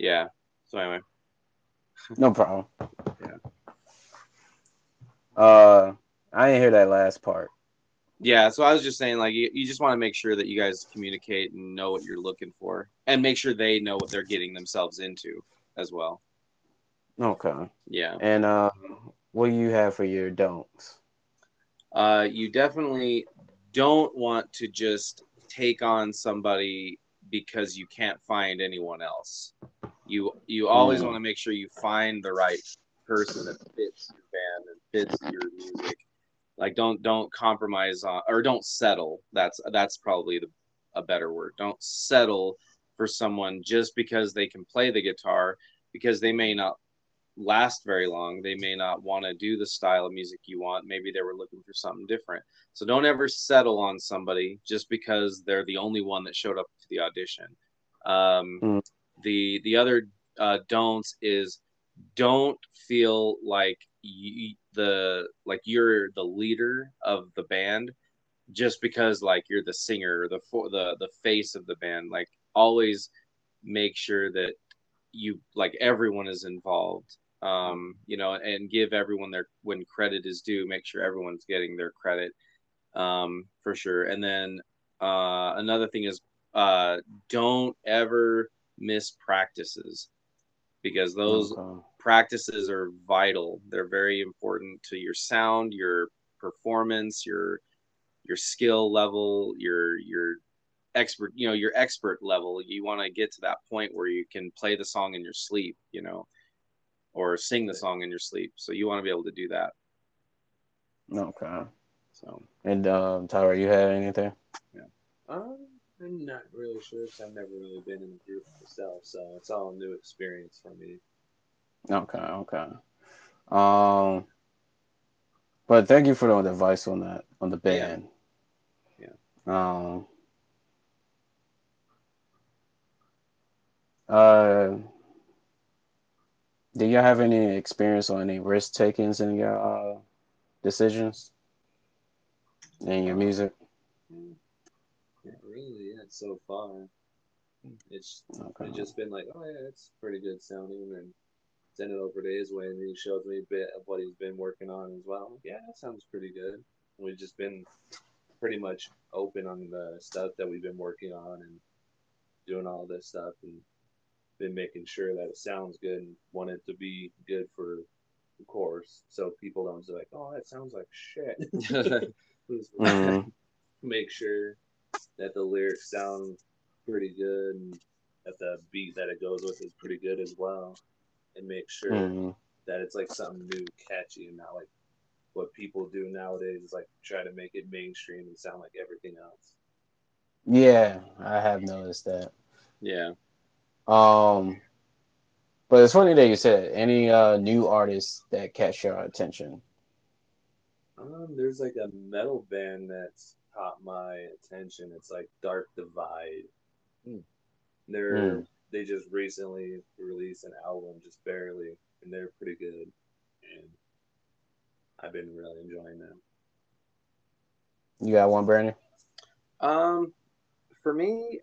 Yeah so anyway No problem. Yeah. Uh, I didn't hear that last part. yeah so i was just saying like you, you just want to make sure that you guys communicate and know what you're looking for and make sure they know what they're getting themselves into as well. Okay. Yeah. And uh, what do you have for your don'ts? Uh, you definitely don't want to just take on somebody because you can't find anyone else. You you always Mm. want to make sure you find the right person that fits your band and fits your music. Like don't don't compromise on or don't settle. That's that's probably the a better word. Don't settle for someone just because they can play the guitar because they may not last very long. They may not want to do the style of music you want. Maybe they were looking for something different. So don't ever settle on somebody just because they're the only one that showed up to the audition. Um, Mm. The the other uh, don'ts is don't feel like you, the like you're the leader of the band just because like you're the singer or the the the face of the band. Like always make sure that you like everyone is involved um you know and give everyone their when credit is due make sure everyone's getting their credit um for sure and then uh another thing is uh don't ever miss practices because those Okay. practices are vital they're very important to your sound your performance your your skill level your your expert you know your expert level you want to get to that point where you can play the song in your sleep you know or sing the song in your sleep so you want to be able to do that Okay. so And um, Tyra, you have anything? Um, I'm not really sure because I've never really been in a group myself, so it's all a new experience for me. Okay. Okay. Um, but thank you for the advice on that on the band. Yeah. Um. Uh, do y'all have any experience or any risk takings in your uh, decisions in your music? Hmm. So far. It's Okay. it's just been like, oh yeah, it's pretty good sounding, and send it over to his way, and he shows me a bit of what he's been working on as well. Yeah, that sounds pretty good. We've just been pretty much open on the stuff that we've been working on and doing all this stuff, and been making sure that it sounds good and want it to be good for the course, so people don't say like, oh, that sounds like shit. Mhm. make sure that the lyrics sound pretty good and that the beat that it goes with is pretty good as well. And make sure Mhm. that it's like something new, catchy, and not like what people do nowadays is like try to make it mainstream and sound like everything else. Yeah, I have noticed that. yeah Um, but it's funny that you said any uh, new artists that catch your attention. Um, there's like a metal band that's caught my attention. It's like Dark Divide. Hmm. They're Hmm. they just recently released an album, just barely, and they're pretty good. And I've been really enjoying them. You got one, Brandon? Um, for me,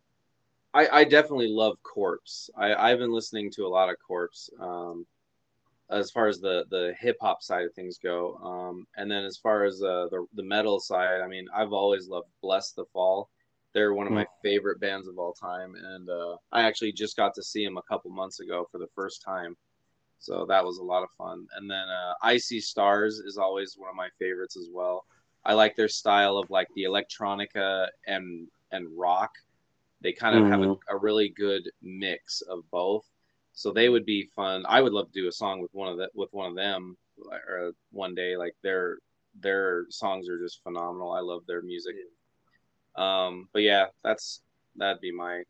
I, I definitely love Corpse. I, I've been listening to a lot of Corpse. Um, as far as the the hip hop side of things go, um, and then as far as uh, the the metal side, I mean, I've always loved Blessthefall. They're one of my favorite bands of all time, and uh, I actually just got to see them a couple months ago for the first time. So that was a lot of fun. And then uh, I See Stars is always one of my favorites as well. I like their style of like the electronica and and rock. They kind of have a, a really good mix of both. So they would be fun. I would love to do a song with one of the, with one of them or one day. Like their their songs are just phenomenal. I love their music. Um, but yeah, that's that'd be my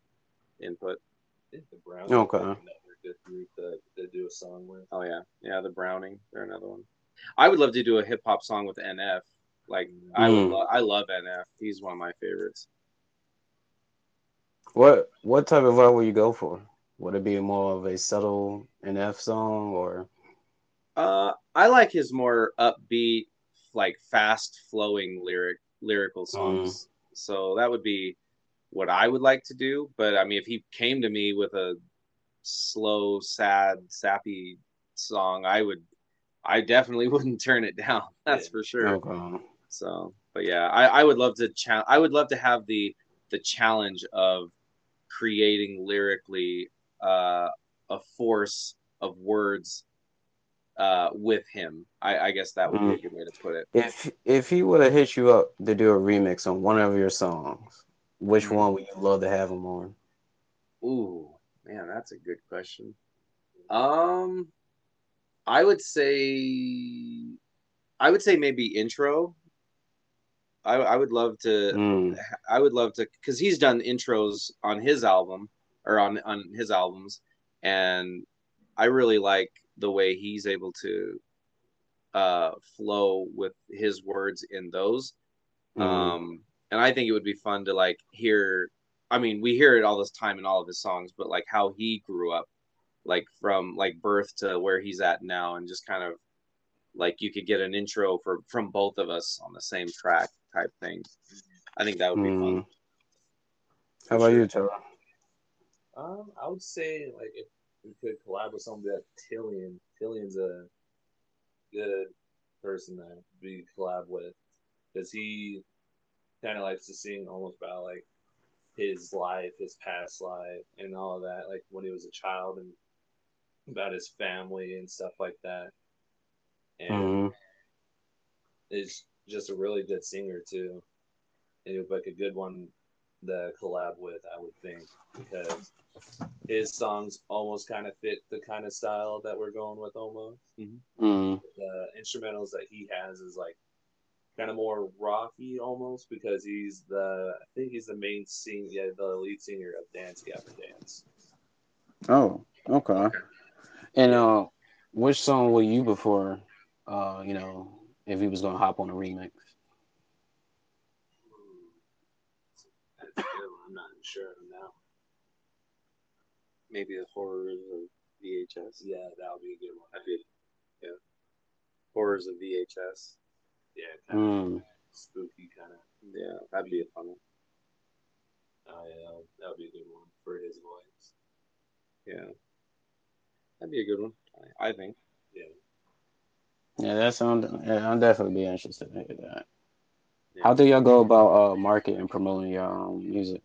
input. The Browns Okay. another good group to, to do a song with. Oh yeah, yeah, the Browning. They're another one. I would love to do a hip hop song with NF. Like I would, Mm. lo- I love NF. He's one of my favorites. What what type of vibe will you go for? Would it be more of a subtle NF song or Uh, I like his more upbeat, like fast flowing lyric lyrical songs. So that would be what I would like to do. But I mean, if he came to me with a slow, sad, sappy song, I would, I definitely wouldn't turn it down. That's Yeah. for sure. okay? So, but yeah, I, I would love to cha- I would love to have the the challenge of creating lyrically uh, a force of words uh, with him. I, I guess that would be a good way to put it. If if he would have hit you up to do a remix on one of your songs, which Mhm. one would you love to have him on? Ooh, man, that's a good question. Um, I would say, I would say maybe intro. I I would love to. Mm, I would love to because he's done intros on his album or on on his albums, and I really like the way he's able to uh flow with his words in those. mm, Um, and I think it would be fun to like hear. I mean, we hear it all this time in all of his songs, but like how he grew up, like from like birth to where he's at now, and just kind of like you could get an intro for from both of us on the same track type thing. I think that would be fun. mm. How about you, Tara? Um, I would say like if we could collab with somebody like Tilian. Tilian's a good person to be collab with because he kind of likes to sing almost about like his life, his past life, and all of that, like when he was a child and about his family and stuff like that. And Mm, is just a really good singer too. And he be like a good one to collab with, I would think, because his songs almost kind of fit the kind of style that we're going with almost. mm, The instrumentals that he has is like kind of more rocky almost because he's the I think he's the main sing yeah, the lead singer of Dance Gavin Dance. Oh, okay. And uh, which song were you before? Uh, you know, if he was gonna hop on a remix. That's a good one. I'm not sure now. Maybe the horrors of VHS. Yeah, that would be a good one. That'd be, yeah, horrors of VHS. Yeah, kind of Mm, spooky kind of. Yeah, that'd be a fun one. Oh yeah, that would be a good one for his voice. Yeah, that'd be a good one. I, I think. Yeah. yeah, that sound. Yeah, I'll definitely be interested to hear that. Yeah. How do y'all go about uh marketing and promoting your um, music?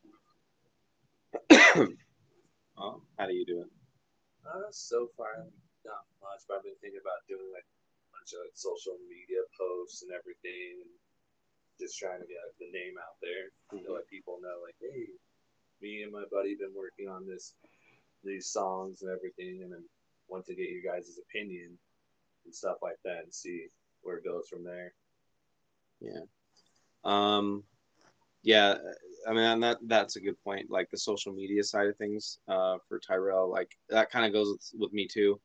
Um, how do you do it? Uh, so far, not much, but I've been thinking about doing like a bunch of like, social media posts and everything, and just trying to get the name out there to let people know, like, hey, me and my buddy been working on this, these songs and everything, and then want to get you guys' opinion and stuff like that, and see where it goes from there. Yeah. Um, yeah, I mean that that's a good point. Like the social media side of things, uh, for Tyrell, like that kind of goes with, with me too.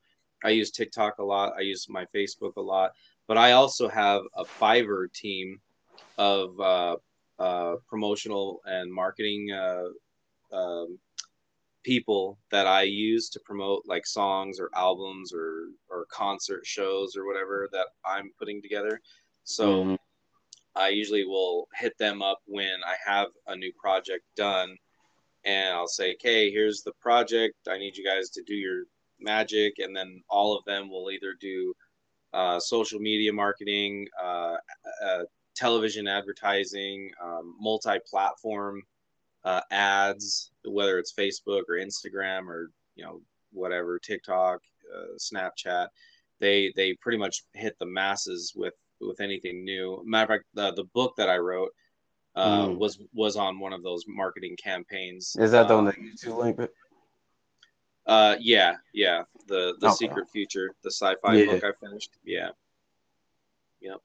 I use TikTok a lot. I use my Facebook a lot, but I also have a Fiverr team of uh, uh, promotional and marketing uh, um, people that I use to promote like songs or albums or or concert shows or whatever that I'm putting together. So. Mhm. I usually will hit them up when I have a new project done and I'll say, okay, here's the project. I need you guys to do your magic. And then all of them will either do uh, social media marketing, uh, uh, television advertising, um, multi platform uh, ads, whether it's Facebook or Instagram or, you know, whatever, TikTok, uh, Snapchat. They, they pretty much hit the masses with with anything new. Matter of fact, the, the book that I wrote uh, Mm. was was on one of those marketing campaigns. Is that the uh, one that YouTube link? it? Uh, yeah, yeah. The the Okay. Secret Future, the sci-fi Yeah. book I finished. Yeah, Yep.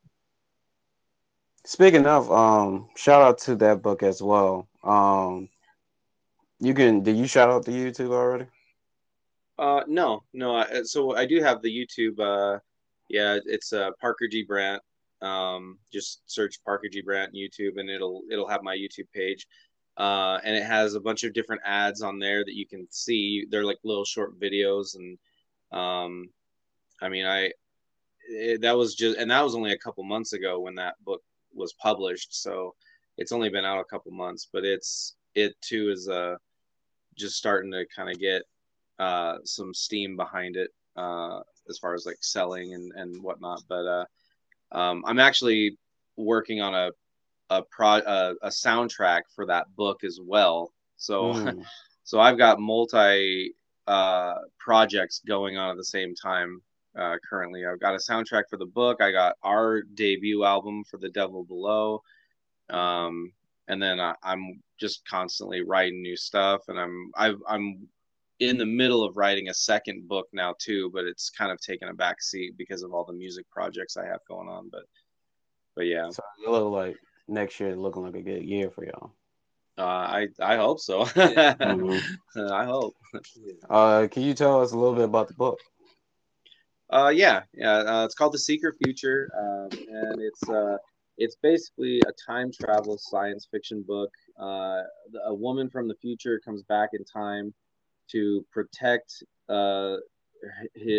Speaking of, um, shout out to that book as well. Um, you can. Did you shout out to YouTube already? Uh, no, no. I, so I do have the YouTube. Uh, yeah, it's uh, Parker G Brandt. Um, just search Parker G Brandt YouTube, and it'll it'll have my YouTube page. Uh, and it has a bunch of different ads on there that you can see. They're like little short videos, and um, I mean, I it, that was just, and that was only a couple months ago when that book was published. So it's only been out a couple months, but it's it too is uh just starting to kind of get uh, some steam behind it uh, as far as like selling and, and whatnot. But uh, um, I'm actually working on a a pro a, a soundtrack for that book as well. So Mm. so I've got multi uh, projects going on at the same time uh, currently. I've got a soundtrack for the book. I got our debut album for The Devil Below. Um, and then I, am just constantly writing new stuff. And I'm i I'm in the middle of writing a second book now too, but it's kind of taken a back seat because of all the music projects I have going on. But but yeah, so it look like next year looking like a good year for y'all. Uh, I I hope so. mm-hmm. I hope. Uh, can you tell us a little bit about the book? Uh, yeah, yeah. Uh, it's called The Secret Future, um, and it's uh, it's basically a time travel science fiction book. Uh, a woman from the future comes back in time to protect uh,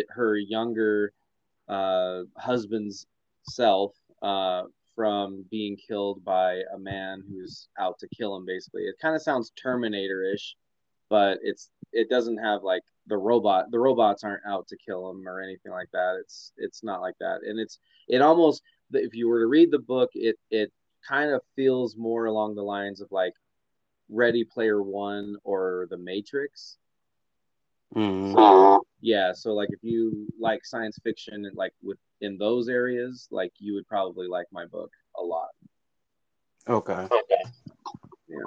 her younger uh, husband's self uh, from being killed by a man who's out to kill him. Basically, it kind of sounds Terminator-ish, but it's it doesn't have like the robot. The robots aren't out to kill him or anything like that. It's it's not like that, and it's it almost if you were to read the book, it it kind of feels more along the lines of like Ready Player One or The Matrix. Mm-hmm. So, yeah, so like if you like science fiction and like with in those areas, like you would probably like my book a lot. Okay. Okay. Yeah.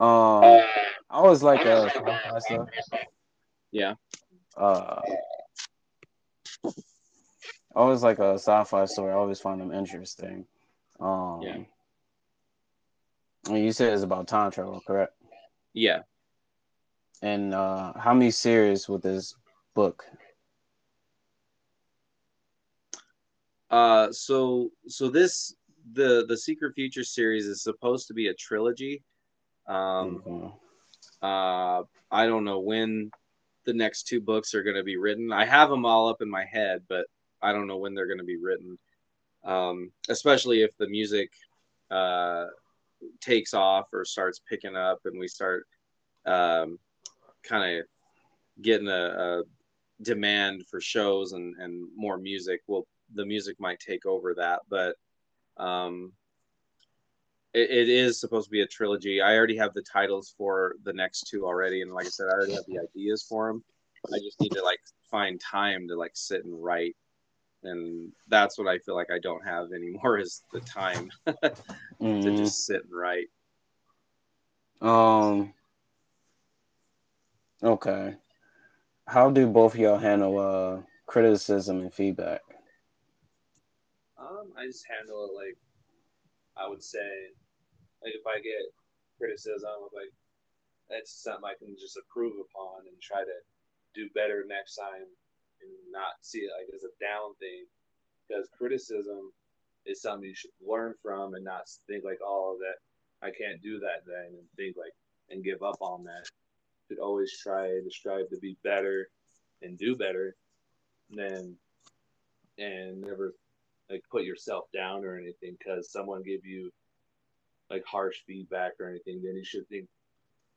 Um, I always like uh. Yeah. Uh, I always like a sci-fi story. I always find them interesting. Um, yeah. And you said it's about time travel, correct? Yeah. And uh, how many series with this book? Uh, so so this the the Secret Future series is supposed to be a trilogy. Um, mm-hmm. uh, I don't know when the next two books are going to be written. I have them all up in my head, but I don't know when they're going to be written. Um, especially if the music uh, takes off or starts picking up, and we start um, kind of getting a, a, demand for shows and, and more music. Well, the music might take over that, but um, it, it is supposed to be a trilogy. I already have the titles for the next two already, and like I said, I already have the ideas for them. I just need to like find time to like sit and write, and that's what I feel like I don't have anymore is the time mm-hmm. to just sit and write. Um. Okay. How do both of y'all handle uh criticism and feedback? Um, I just handle it like I would say like if I get criticism of like that's something I can just improve upon and try to do better next time and not see it like as a down thing because criticism is something you should learn from and not think like oh that I can't do that then and think like and give up on that. You should always try to strive to be better and do better than and never like put yourself down or anything because someone gave you like harsh feedback or anything, then you should think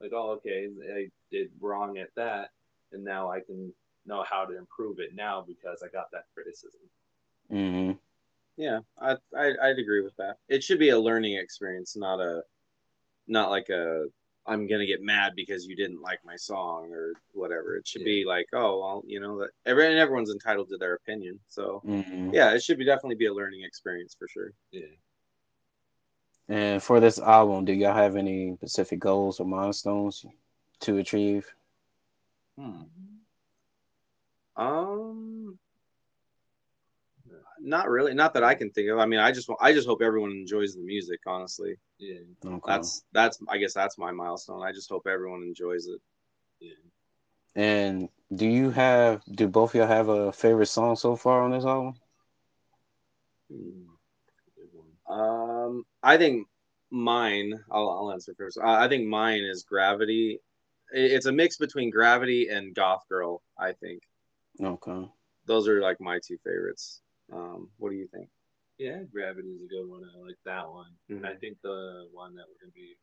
like, oh, okay, I did wrong at that, and now I can know how to improve it now because I got that criticism. Mm-hmm. Yeah, I, I I'd agree with that. It should be a learning experience, not a not like a I'm gonna get mad because you didn't like my song or whatever. It should yeah. be like, oh well, you know that every, everyone's entitled to their opinion. So mm-hmm. yeah, it should be definitely be a learning experience for sure. Yeah. And for this album, do y'all have any specific goals or milestones to achieve? Hmm. Um, not really. Not that I can think of. I mean, I just I just hope everyone enjoys the music. Honestly, yeah. Okay. That's that's I guess that's my milestone. I just hope everyone enjoys it. Yeah. And do you have? Do both of y'all have a favorite song so far on this album? Um, I think mine. I'll, I'll answer first. I, I think mine is Gravity. It's a mix between Gravity and Goth Girl. I think. Okay. Those are like my two favorites. Um, what do you think? Yeah, Gravity is a good one. I like that one. Mm-hmm. I think the one that we're gonna be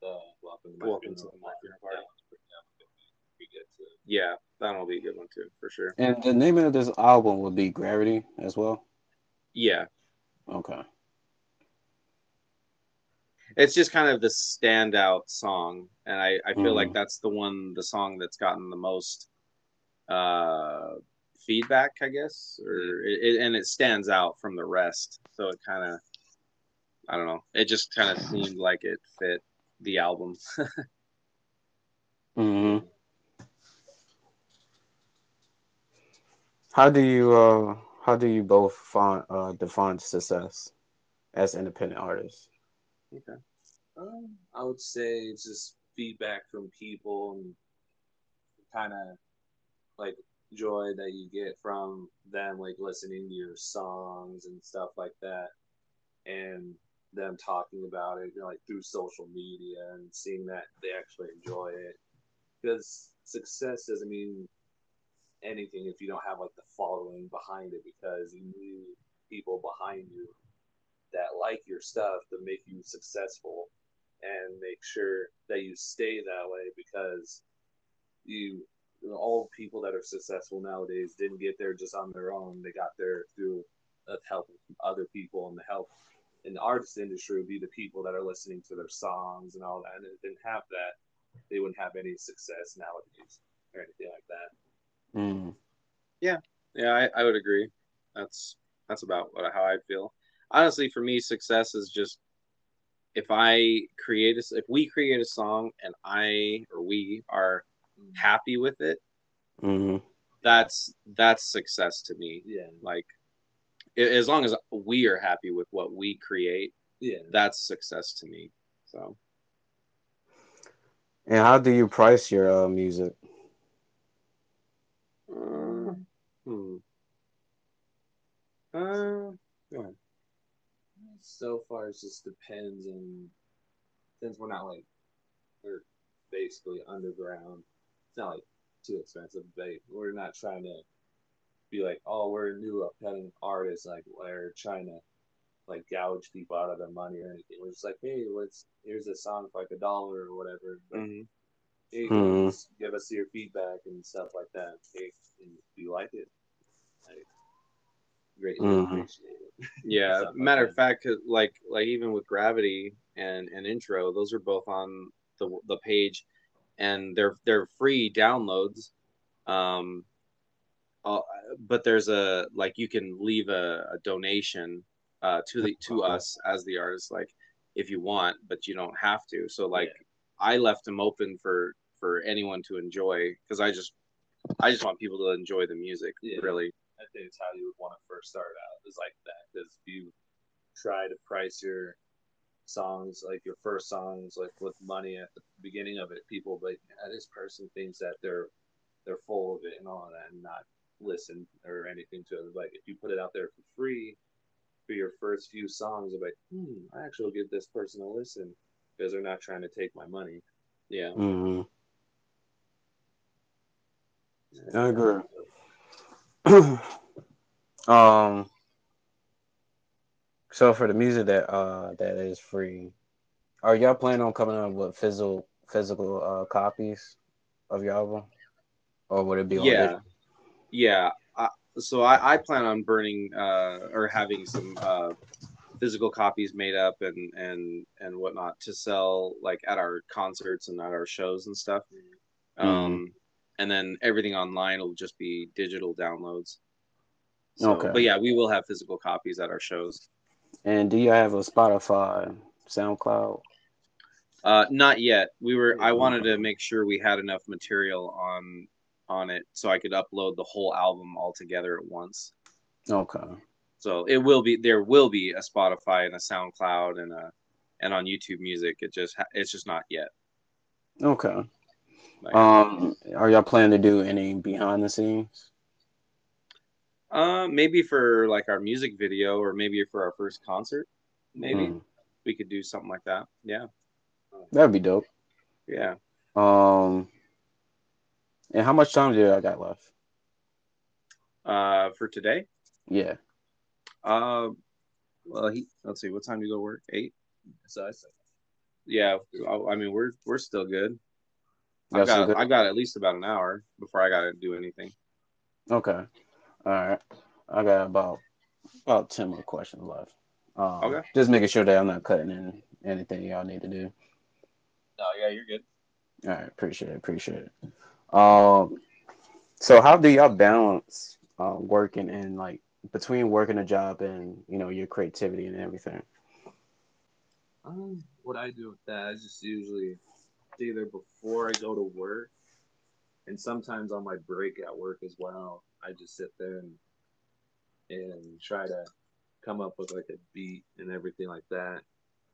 the Welcome to Welcome to the Party. Yeah, that'll be a good one too, for sure. And the name of this album will be Gravity as well. Yeah. Okay. it's just kind of the standout song, and I I feel like Mhm. that's the one the song that's gotten the most uh feedback, I guess, or it, it and it stands out from the rest. So it kind of I don't know. It just kind of seemed like it fit the album. hmm How do you uh how do you both find uh define success as independent artists? Um, I would say it's just feedback from people and kind of like joy that you get from them, like listening to your songs and stuff like that, and them talking about it, you know, like through social media and seeing that they actually enjoy it. Because success doesn't mean anything if you don't have like the following behind it, because you need people behind you that like your stuff to make you successful and make sure that you stay that way because you all people that are successful nowadays didn't get there just on their own they got there through the help of other people and the help in the artist industry would be the people that are listening to their songs and all that and if they didn't have that they wouldn't have any success nowadays or anything like that Mm. Yeah, yeah, I, I would agree. That's that's about what how I feel. Honestly, for me, success is just if I create a if we create a song and I or we are happy with it, hmm that's that's success to me. yeah Like as long as we are happy with what we create, yeah that's success to me. So And how do you price your uh, music? uh, hmm. Uh, go ahead. so far it just depends and since we're not like we're basically underground it's not like too expensive but we're not trying to be like oh we're a new upcoming artist like we're trying to like gouge people out of their money or anything we're just like hey let's here's a song for like a dollar or whatever but Mhm. hey, Mhm. just give us your feedback and stuff like that hey and if you like it I greatly Mhm. appreciate it Yeah, Stuff like matter of fact, like like even with Gravity and and Intro, those are both on the the page, and they're they're free downloads. Um, uh, but there's a like you can leave a, a donation uh to the to us as the artist, like if you want, but you don't have to. So like Yeah. I left them open for for anyone to enjoy because I just I just want people to enjoy the music. Yeah. Really. I think it's how you would want to first start out is like that. Because if you try to price your songs, like your first songs, like with money at the beginning of it, people like yeah, this person thinks that they're they're full of it and all that, and not listen or anything to it. Like if you put it out there for free for your first few songs, like, hmm, I actually will give this person a listen because they're not trying to take my money. Yeah. hmm I agree. um. So for the music that uh that is free, are y'all planning on coming up with physical physical uh copies of your album, or would it be yeah. yeah I, so I, I plan on burning uh or having some uh physical copies made up and and and whatnot to sell like at our concerts and at our shows and stuff. Um and then everything online will just be digital downloads. So, Okay. but yeah we will have physical copies at our shows And do you have a Spotify, SoundCloud? uh not yet we were i wanted to make sure we had enough material on on it so i could upload the whole album all together at once Okay. So it will be there will be a Spotify and a SoundCloud and a and on YouTube Music. It just it's just not yet. Okay. Like, Um, are y'all planning to do any behind the scenes? Uh, maybe for like our music video or maybe for our first concert, maybe Mm, we could do something like that. Yeah, that'd be dope. yeah. Um, and how much time do I got left? Uh, for today, Yeah. uh, well, he let's see, what time do you go to work? Eight. So I said, Yeah, I, I mean we're we're still good. I've got? I got at least about an hour before I got to do anything. Okay. All right. I got about about ten more questions left. Um, Okay. Just making sure that I'm not cutting in anything y'all need to do. No, yeah, you're good. All right, appreciate it, appreciate it. Um, so how do y'all balance uh, working and like between working a job and you know your creativity and everything? Um, what I do with that, I just usually either before I go to work, and sometimes on my break at work as well. I just sit there and and try to come up with like a beat and everything like that.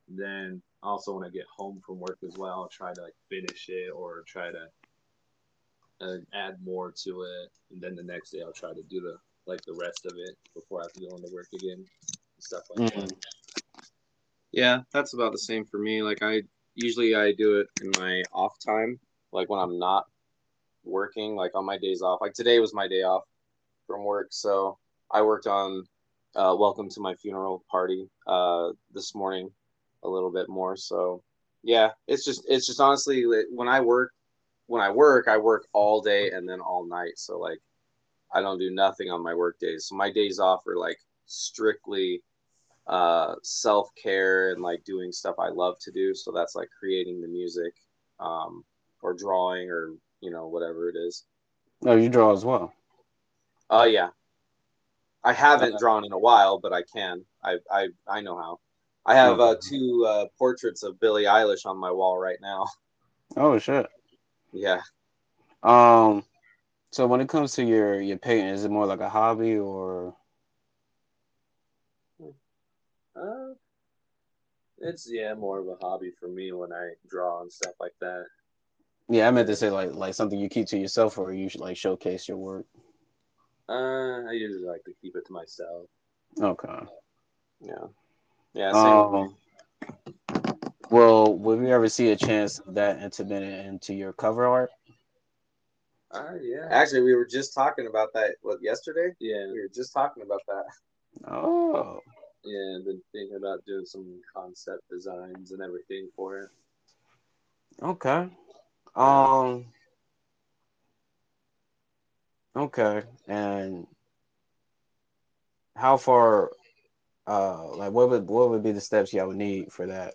Then also when I get home from work as well, I'll try to like finish it or try to uh, add more to it. And then the next day I'll try to do the like the rest of it before I have to go into work again. and Stuff like that. Yeah, that's about the same for me. Like I usually I do it in my off time, like when I'm not working, like on my days off. Like today was my day off from work, so I worked on uh, Welcome to My Funeral Party uh, this morning a little bit more. So yeah, it's just it's just honestly when I work when I work I work all day and then all night. So like I don't do nothing on my work days. So my days off are like strictly uh self-care and like doing stuff I love to do so that's like creating the music um or drawing or you know whatever it is Oh, you draw as well. Oh yeah I haven't Okay. drawn in a while but I can I I I know how I have uh, two uh, portraits of Billie Eilish on my wall right now Oh shit. yeah Um, so when it comes to your your painting, is it more like a hobby or? Uh, it's yeah, more of a hobby for me when I draw and stuff like that. Yeah, I meant to say like like something you keep to yourself, or you should like showcase your work. Uh, I usually like to keep it to myself. Okay. yeah yeah same. Um, well, will we ever see a chance of that implemented into your cover art? Uh, yeah, actually we were just talking about that what yesterday yeah, we were just talking about that Oh, yeah. I've been thinking about doing some concept designs and everything for it. okay. Um, okay. And how far? Uh, like what would what would be the steps y'all would need for that?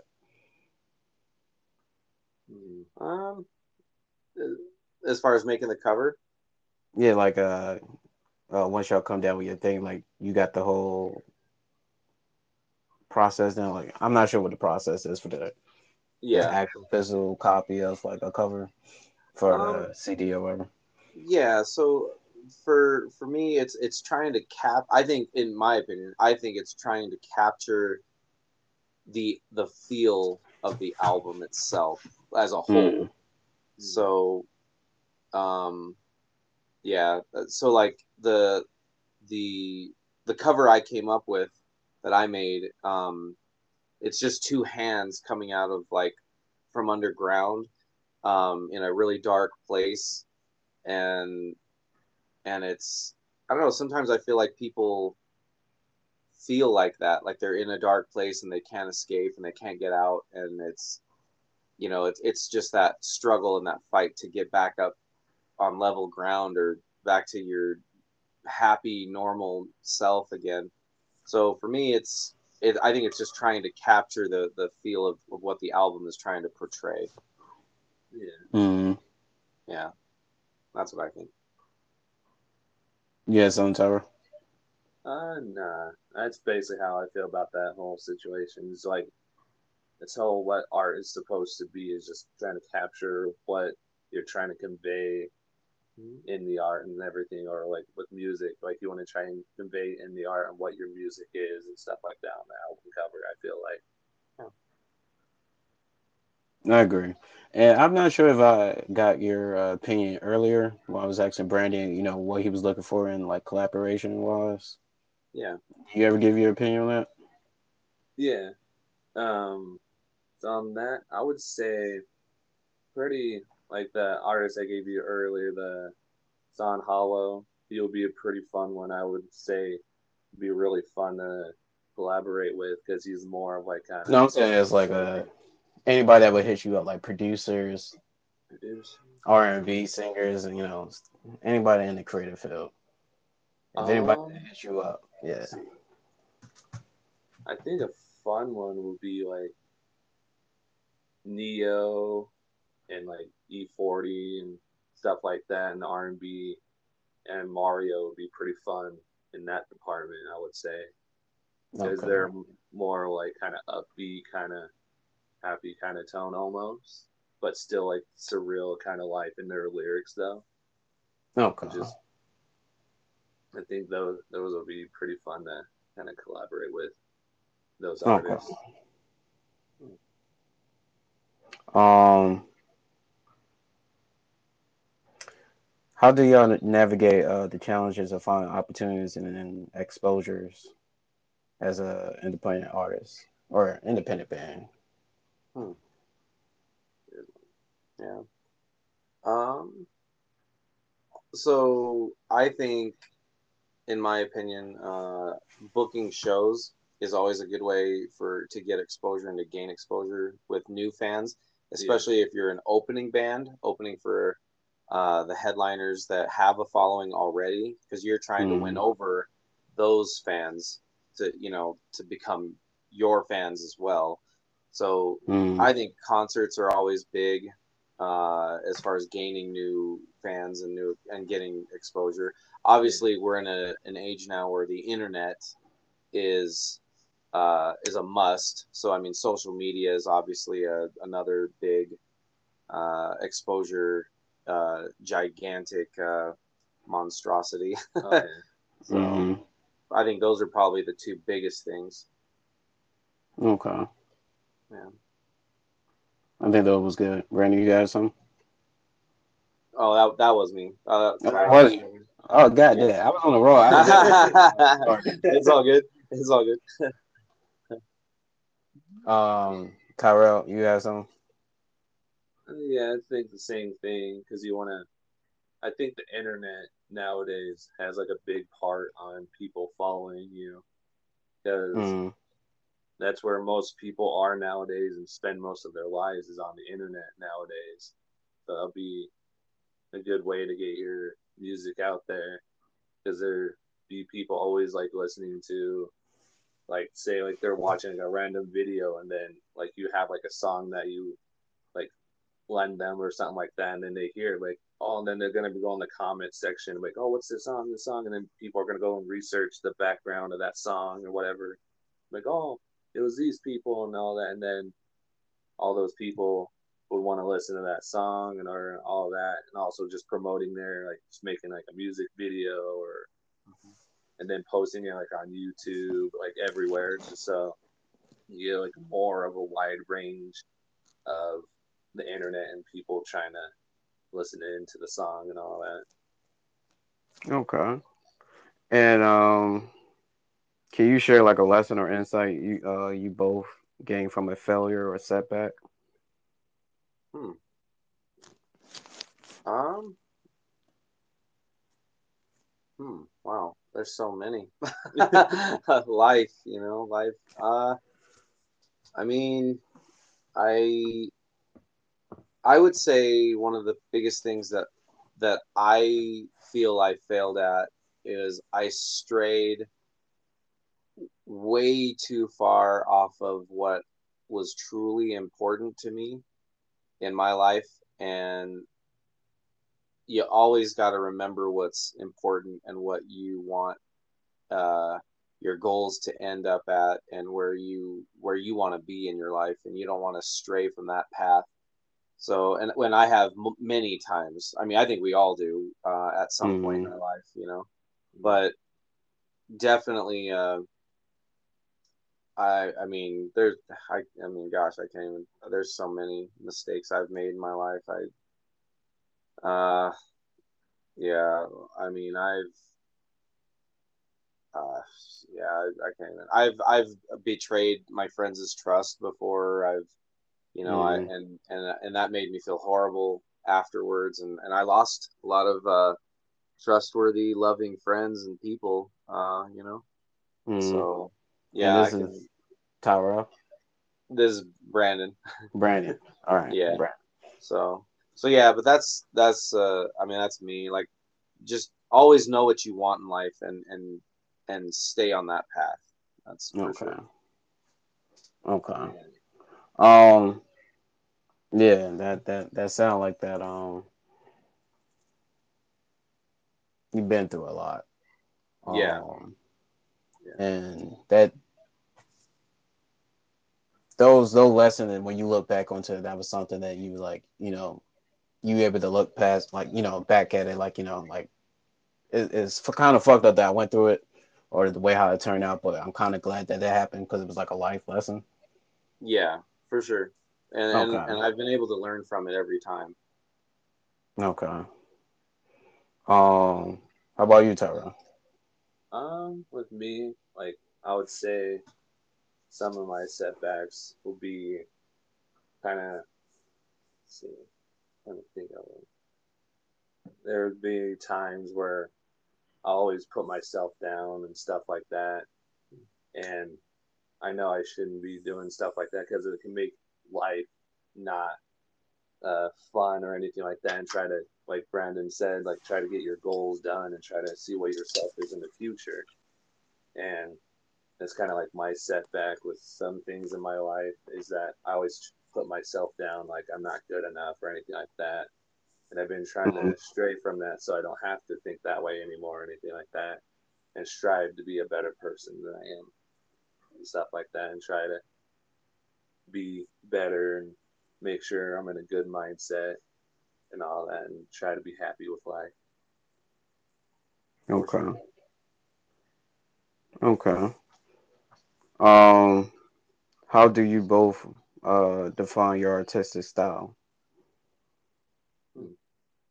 Hmm. Um, as far as making the cover, Yeah, like uh, uh, once y'all come down with your thing, like you got the whole process down. Like I'm not sure what the process is for the, the yeah, actual physical copy of like a cover for Um, the CD or whatever. yeah. So for for me, it's it's trying to cap. I think, in my opinion, I think it's trying to capture the the feel of the album itself as a whole. Mm. So, um, yeah. So like the the the cover I came up with that I made, um, it's just two hands coming out of like from underground, um, in a really dark place, and and it's I don't know. Sometimes I feel like people feel like that, like they're in a dark place and they can't escape and they can't get out, and it's you know it's it's just that struggle and that fight to get back up on level ground or back to your happy normal self again. So for me it's it, i think it's just trying to capture the the feel of, of what the album is trying to portray. Yeah, Mm. yeah. That's what i think Yeah, some Tower. uh, nah. That's basically how I feel about that whole situation. It's like this whole what art is supposed to be is just trying to capture what you're trying to convey in the art and everything, or like with music, like you want to try and convey in the art and what your music is and stuff like that on the album cover. I feel like. I agree. And I'm not sure if I got your uh, opinion earlier when I was asking Brandon, you know, what he was looking for in like collaboration was. yeah You ever give your opinion on that? Yeah. Um, on that, I would say pretty like the artist I gave you earlier, the San Holo. He'll be a pretty fun one. I would say be really fun to collaborate with because he's more of like kind of No, I'm saying it's like a anybody that would hit you up, like producers, R and B singers, and you know, anybody in the creative field. If anybody Um, that hits you up, yeah. I think a fun one would be like Ne-Yo and like E40 and stuff like that, and the R&B and Mario would be pretty fun in that department, I would say, because Okay. they're more like kind of upbeat, kind of happy kind of tone almost, but still like surreal kind of life in their lyrics though. Okay. Just I think those those will be pretty fun to kind of collaborate with those Okay. artists. Um, how do y'all navigate uh, the challenges of finding opportunities and, and exposures as a independent artist or independent band? Yeah. Um. So I think, in my opinion, uh, booking shows is always a good way for to get exposure and to gain exposure with new fans, especially if you're an opening band, opening for uh, the headliners that have a following already, because you're trying to win Mhm. over those fans to you know to become your fans as well. So Mm, I think concerts are always big uh, as far as gaining new fans and new and getting exposure. Obviously, we're in a, an age now where the internet is uh, is a must. So I mean, social media is obviously a, another big uh, exposure, uh, gigantic uh, monstrosity. Okay. so mhm. I think those are probably the two biggest things. Okay. Yeah. I think that was good. Brandon, you got some? Oh, that, that was me. Uh, Was? Oh, God damn. I was on the roll. Was- it's all good. It's all good. um, Tyrell, you got some? Yeah, I think the same thing because you want to. I think the internet nowadays has like a big part on people following you because Mm, that's where most people are nowadays and spend most of their lives is on the internet nowadays. So that'll be a good way to get your music out there. Because there be people always like listening to like say like they're watching like a random video and then like you have like a song that you like lend them or something like that and then they hear like oh and then they're gonna be going in the comment section like oh what's this song this song? And then people are gonna go and research the background of that song or whatever. Like oh it was these people and all that and then all those people would want to listen to that song and or all that and also just promoting their like just making like a music video or and then posting it like on YouTube like everywhere just so you get like more of a wide range of the internet and people trying to listen into the song and all that. okay. And um, can you share like a lesson or insight you uh you both gained from a failure or setback? Hmm. Um. Hmm. Wow. There's so many. life, you know, life. Uh. I mean, I. I would say one of the biggest things that that I feel I failed at is I strayed way too far off of what was truly important to me in my life. And you always got to remember what's important and what you want uh, your goals to end up at and where you where you want to be in your life. And you don't want to stray from that path. So and when i have m- many times i mean i think we all do uh, at some point in our life you know but definitely uh, I I mean there's I I mean gosh I can't even there's so many mistakes I've made in my life I uh yeah I mean I've uh yeah I, I can't even I've I've betrayed my friends' trust before I've you know I Mhm. and and and that made me feel horrible afterwards and and I lost a lot of uh trustworthy loving friends and people uh you know Mm. so yeah I this can, is Tyrell, this is Brandon Brandon. All right. Yeah. Brandon. So so yeah, but that's that's uh I mean that's me. Like just always know what you want in life and and and stay on that path. That's Okay. sure. Okay. Um. Yeah, that that that sound like that. Um. You've been through a lot. Yeah. Um, Yeah. And that those those lessons, and when you look back onto it, that was something that you like, you know, you able to look past, like you know, back at it, like you know, like it, it's kind of fucked up that I went through it, or the way how it turned out. But I'm kind of glad that that happened because it was like a life lesson. Yeah, for sure. And, and and I've been able to learn from it every time. Okay. Um, how about you, Tyra? Um, with me, like I would say, some of my setbacks will be kind of. See, let me think of it. There would be times where I always put myself down and stuff like that, and I know I shouldn't be doing stuff like that because it can make life not uh, fun or anything like that, and try to, like Brandon said, like try to get your goals done and try to see what yourself is in the future. And that's kind of like my setback with some things in my life is that I always put myself down, like I'm not good enough or anything like that. And I've been trying to mm-hmm. stray from that so I don't have to think that way anymore or anything like that, and strive to be a better person than I am and stuff like that, and try to be better and make sure I'm in a good mindset and all that, and try to be happy with life. Okay. Okay. Um, how do you both uh define your artistic style?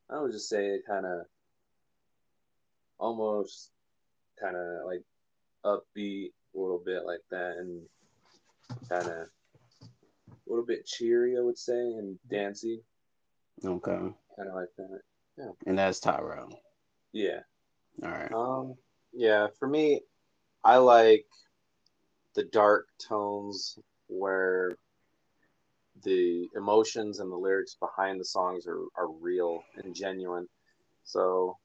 I would just say it kind of almost kind of like upbeat a little bit like that and kind of a little bit cheery, I would say, and dancey, Okay. kind of like that. Yeah. And that's Tyrell. Yeah. All right. Um, yeah, for me, I like the dark tones where the emotions and the lyrics behind the songs are, are real and genuine. So,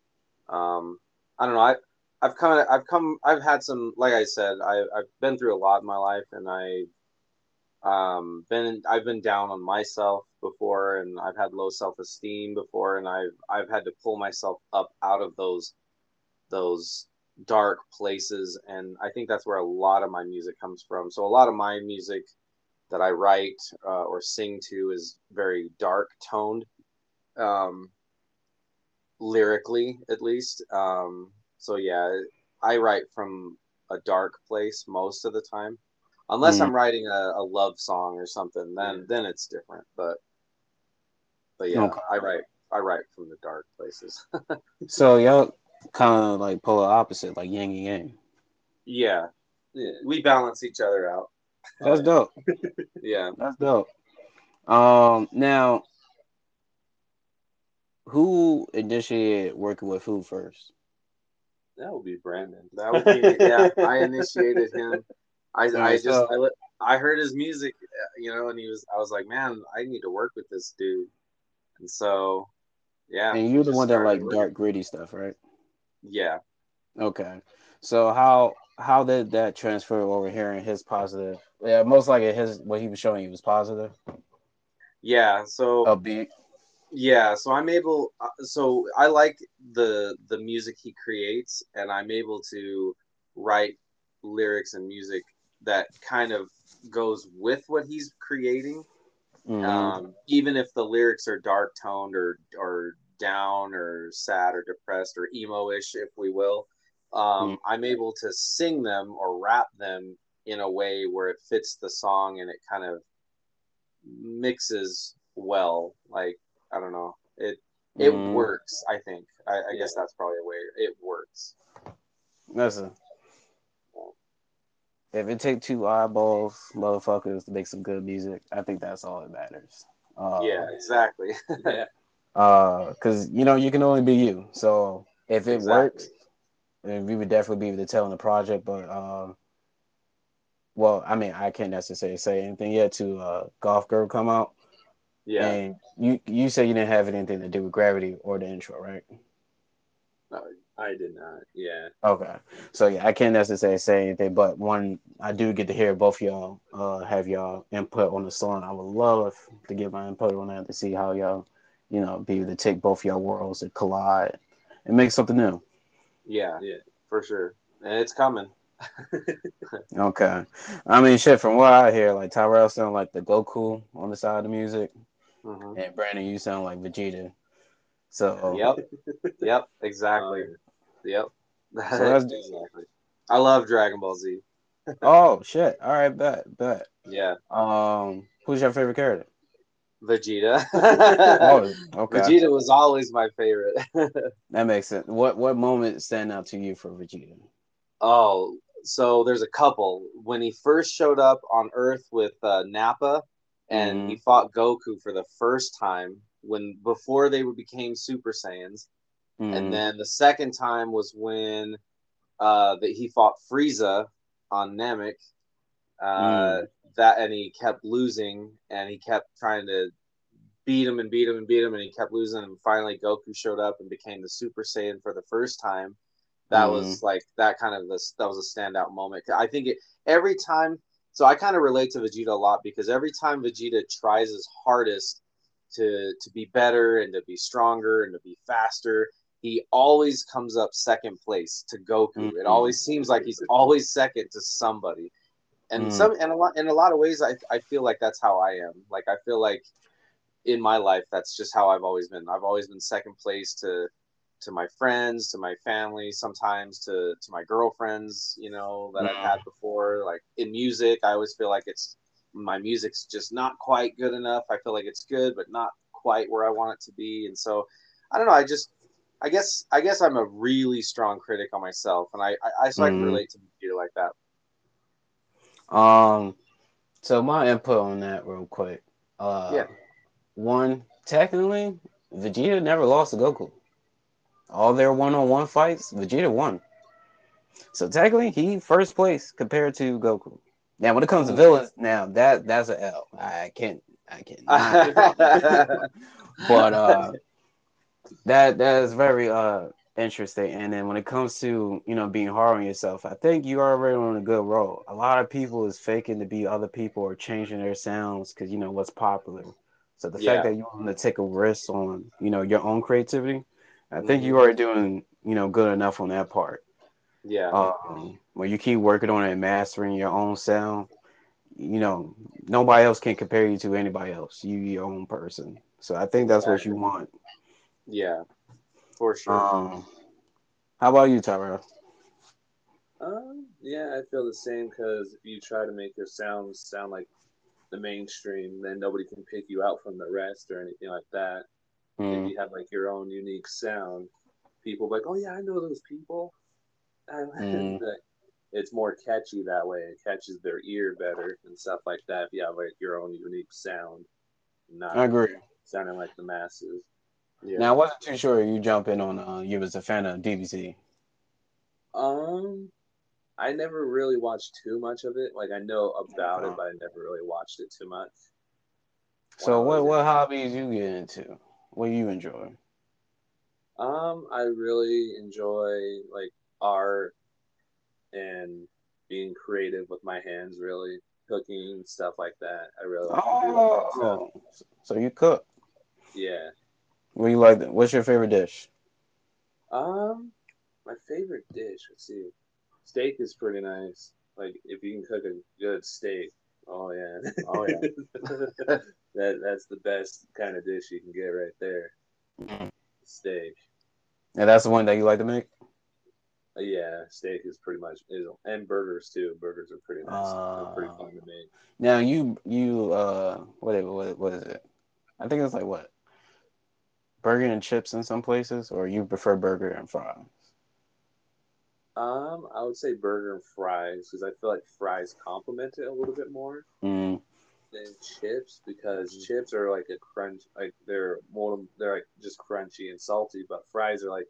um, I don't know. I, I've of, I've come, I've had some, like I said, I, I've been through a lot in my life and I, um, been, I've been down on myself before and I've had low self-esteem before and I've, I've had to pull myself up out of those, those dark places and i think that's where a lot of my music comes from so a lot of my music that i write uh, or sing to is very dark toned um, lyrically at least um, so yeah i write from a dark place most of the time unless Mm. i'm writing a, a love song or something then Yeah. then it's different but but yeah Okay. i write i write from the dark places So y'all kind of like polar opposite, like yin and yang. yeah Yeah. we balance each other out That's dope. yeah That's dope. Um, now, who initiated working with who first? That would be Brandon. That would be yeah. I initiated him. I I just so- I, I heard his music, uh, you know, and he was I was like, man, I need to work with this dude. And so, yeah. And you're the one that like working. dark, gritty stuff, right? Yeah. Okay. So how how did that transfer over here in his positive? Yeah, most likely his what he was showing you was positive. Yeah. So Upbeat. yeah. So I'm able. uh, So I like the the music he creates, and I'm able to write lyrics and music that kind of goes with what he's creating. Mhm. um, even if the lyrics are dark toned or or down or sad or depressed or emo-ish if we will um, Mm. i'm able to sing them or rap them in a way where it fits the song and it kind of mixes well like i don't know it it Mhm. works i think I, I guess that's probably a way it works Listen. If it take two eyeballs, motherfuckers, to make some good music, I think that's all that matters. Uh, yeah exactly Yeah. Uh, cause you know you can only be you. So if it Exactly. works, then we would definitely be able to tell in the project. But um, well, I mean, I can't necessarily say anything yet to uh, Golf Girl come out. yeah And you you say you didn't have anything to do with Gravity or the intro, right? I did not. Yeah. Okay, so yeah, I can't necessarily say anything, but one I do get to hear both y'all uh, have y'all input on the song. I would love to get my input on that to see how y'all, you know, be able to take both y'all worlds and collide and make something new. Yeah, Yeah. for sure. And it's coming. Okay, I mean, shit. From what I hear, like Tyrell sound like the Goku on the side of the music, hmm and Brandon, you sound like Vegeta. So Yep. Yep. Exactly. Um, Yep. So that's- exactly. I love Dragon Ball Z. Oh shit! All right, bet, bet. Yeah. Um, who's your favorite character? Vegeta. Oh, okay. Vegeta was always my favorite. That makes sense. What what moment stand out to you for Vegeta? oh, so there's a couple. When he first showed up on Earth with uh, Nappa, and he fought Goku for the first time when before they became Super Saiyans, Mhm. and then the second time was when uh, that he fought Frieza on Namek. Uh, That and he kept losing, and he kept trying to beat him and beat him and beat him, and he kept losing. And finally, Goku showed up and became the Super Saiyan for the first time. That was like that kind of this that was a standout moment. I think it every time. So I kind of relate to Vegeta a lot because every time Vegeta tries his hardest to to be better and to be stronger and to be faster, he always comes up second place to Goku. It Mhm. always seems like he's always second to somebody. And Mhm. some and a lot in a lot of ways I, I feel like that's how I am. Like I feel like in my life that's just how I've always been. I've always been second place to to my friends, to my family, sometimes to to my girlfriends, you know, that I've had before. Like in music, I always feel like it's my music's just not quite good enough. I feel like it's good, but not quite where I want it to be. And so I don't know, I just I guess I guess I'm a really strong critic on myself and I I, I so I can Mhm. relate to Vegeta like that. Um, so my input on that real quick. Uh, Yeah. One, technically, Vegeta never lost to Goku. All their one-on-one fights, Vegeta won. So technically, he first place compared to Goku. Now, when it comes to villains, now that that's an L. I can't, I can't. but uh, that that is very uh interesting. And then when it comes to you know being hard on yourself, I think you are already on a good road. A lot of people is faking to be other people or changing their sounds because you know what's popular. So the Yeah. fact that you want to take a risk on you know your own creativity, I think Mhm. you are doing you know good enough on that part. yeah. Um, when you keep working on it and mastering your own sound, you know nobody else can compare you to anybody else. You your own person. So I think that's what you want. Yeah. For sure. Um, how about you, Tyrell? Um, yeah, I feel the same because if you try to make your sounds sound like the mainstream, then nobody can pick you out from the rest or anything like that. Mm, If you have like your own unique sound, people be like, oh yeah, I know those people. And Mhm. it's more catchy that way. It catches their ear better and stuff like that. If you have like your own unique sound, not I agree. sounding like the masses. Yeah. Now I wasn't too sure you jump in on. Uh, you was a fan of DBZ. Um, I never really watched too much of it. Like I know about it, but I never really watched it too much. So what what hobbies you get into? What you enjoy? Um, I really enjoy like art and being creative with my hands, really cooking stuff like that. I really like to that stuff. Oh, so you cook? Yeah. What you like? What's your favorite dish? Um, my favorite dish. Let's see. Steak is pretty nice. Like if you can cook a good steak. Oh yeah. Oh, yeah. that that's the best kind of dish you can get right there. Mhm. Steak. And that's the one that you like to make. Uh, Yeah, steak is pretty much is and burgers too. Burgers are pretty nice. They're pretty Uh, fun to make. Now you you uh what what what is it? I think it's like what burger and chips in some places, or you prefer burger and fries. Um, I would say burger and fries because I feel like fries complement it a little bit more Mm, than chips because chips are like a crunch, like they're more they're like just crunchy and salty, but fries are like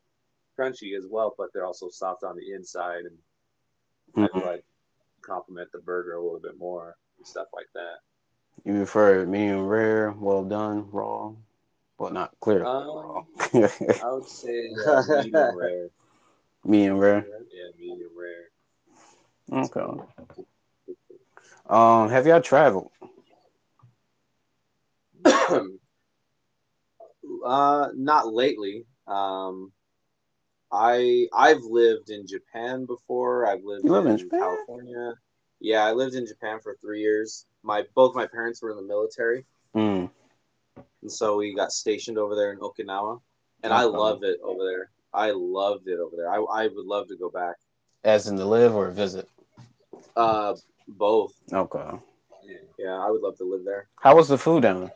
crunchy as well, but they're also soft on the inside, and I mhm. feel like complement the burger a little bit more and stuff like that. You prefer medium rare, well done, raw? Well, not clear. Um. I would say uh, medium rare. Medium rare. Yeah, medium rare. Okay. Um, have y'all traveled? uh, not lately. Um, I I've lived in Japan before. I've lived in, in? California. Yeah, I lived in Japan for three years. My both my parents were in the military, Mm. And so we got stationed over there in Okinawa, and I loved it over there. I loved it over there. I I would love to go back. As in to live or visit? Uh, both. Okay. Yeah, I would love to live there. How was the food down there?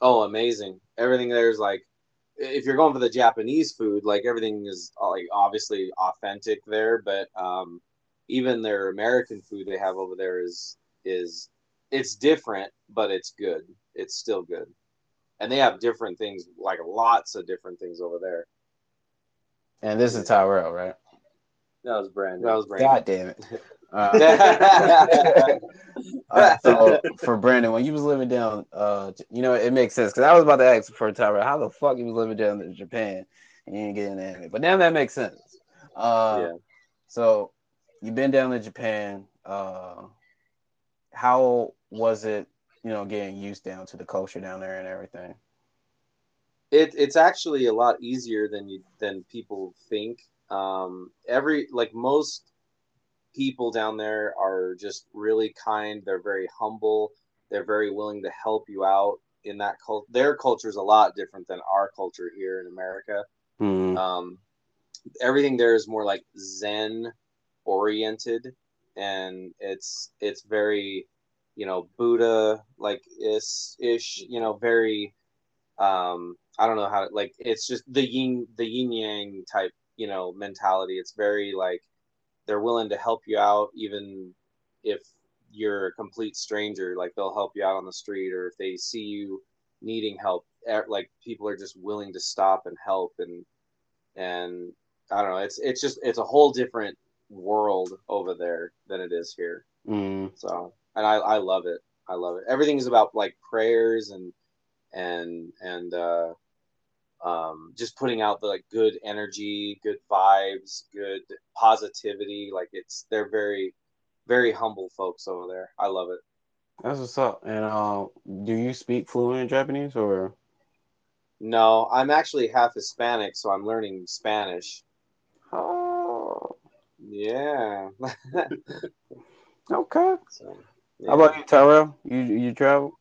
Oh, amazing! Everything there is like, if you're going for the Japanese food, like everything is uh, like obviously authentic there, but um, even their American food they have over there is is it's different, but it's good. It's still good, and they have different things, like lots of different things over there. And this is Tyrell, right? That was Brandon. That was Brandon. God damn it. Uh, all right, so for Brandon, when you was living down, uh, you know, it makes sense because I was about to ask for Tyrell, how the fuck you was living down in Japan and you ain't getting anime, but now that makes sense. Uh, yeah. So you've been down to Japan. Uh, how was it? You know, getting used down to the culture down there and everything. it, it's actually a lot easier than you than people think. Um, every like most people down there are just really kind. They're very humble. They're very willing to help you out in that cult. Their culture is a lot different than our culture here in America. Hmm. Um, everything there is more like Zen oriented, and it's it's very you know Buddha like is ish. You know, very um I don't know how to like it's just the yin the yin yang type you know mentality. It's very like they're willing to help you out even if you're a complete stranger. Like they'll help you out on the street or if they see you needing help. Like people are just willing to stop and help and and I don't know. It's it's just it's a whole different world over there than it is here. Hmm. So and I I love it. I love it. Everything is about like prayers and and and uh, um, just putting out the like good energy, good vibes, good positivity. Like it's they're very very humble folks over there. I love it. That's what's up. And uh, do you speak fluent Japanese or? No, I'm actually half Hispanic, so I'm learning Spanish. Oh, Yeah. okay. so, How about you, Tyrell? You you travel?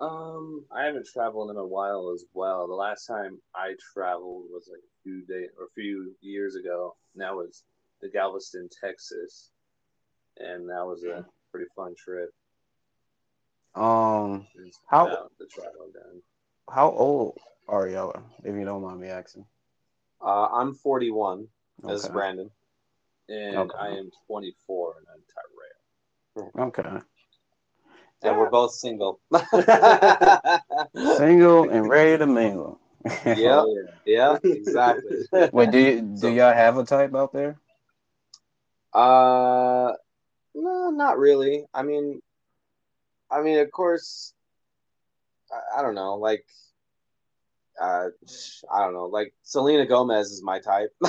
Um, I haven't traveled in a while as well. The last time I traveled was like a few days or a few years ago. And that was the Galveston, Texas, and that was a pretty fun trip. Um, How- the travel done. how old are y'all? If you don't mind me asking. Uh, I'm 41. This is Brandon. And Okay. I am 24 and I'm Tyrell. Okay. And we're both single. Single and ready to mingle. Yeah. Yeah. exactly. Wait, do you, do y'all have a type out there? Uh, no, not really. I mean, I mean, of course, I, I don't know. Like, uh, I don't know. Like Selena Gomez is my type.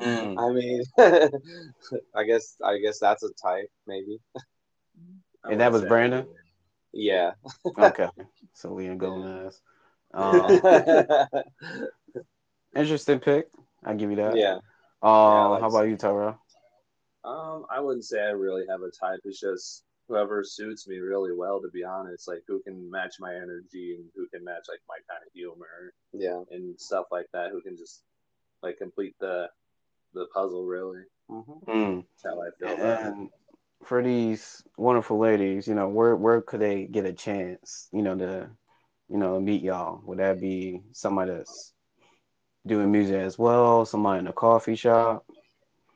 Mm. I mean, I guess, I guess that's a type, maybe. I And that was say Brandon? Yeah. Okay. Selena Gomez. Um, interesting pick. I give you that. yeah. Um, I like how about you, Tyrell? Um, I wouldn't say I really have a type. It's just whoever suits me really well, to be honest. Like who can match my energy and who can match like my kind of humor Yeah. and stuff like that. Who can just like complete the the puzzle. Really, hmm Mm. that's how I feel about it. And for these wonderful ladies, you know, where where could they get a chance, you know, to you know meet y'all? Would that be somebody that's doing music as well? Somebody in a coffee shop?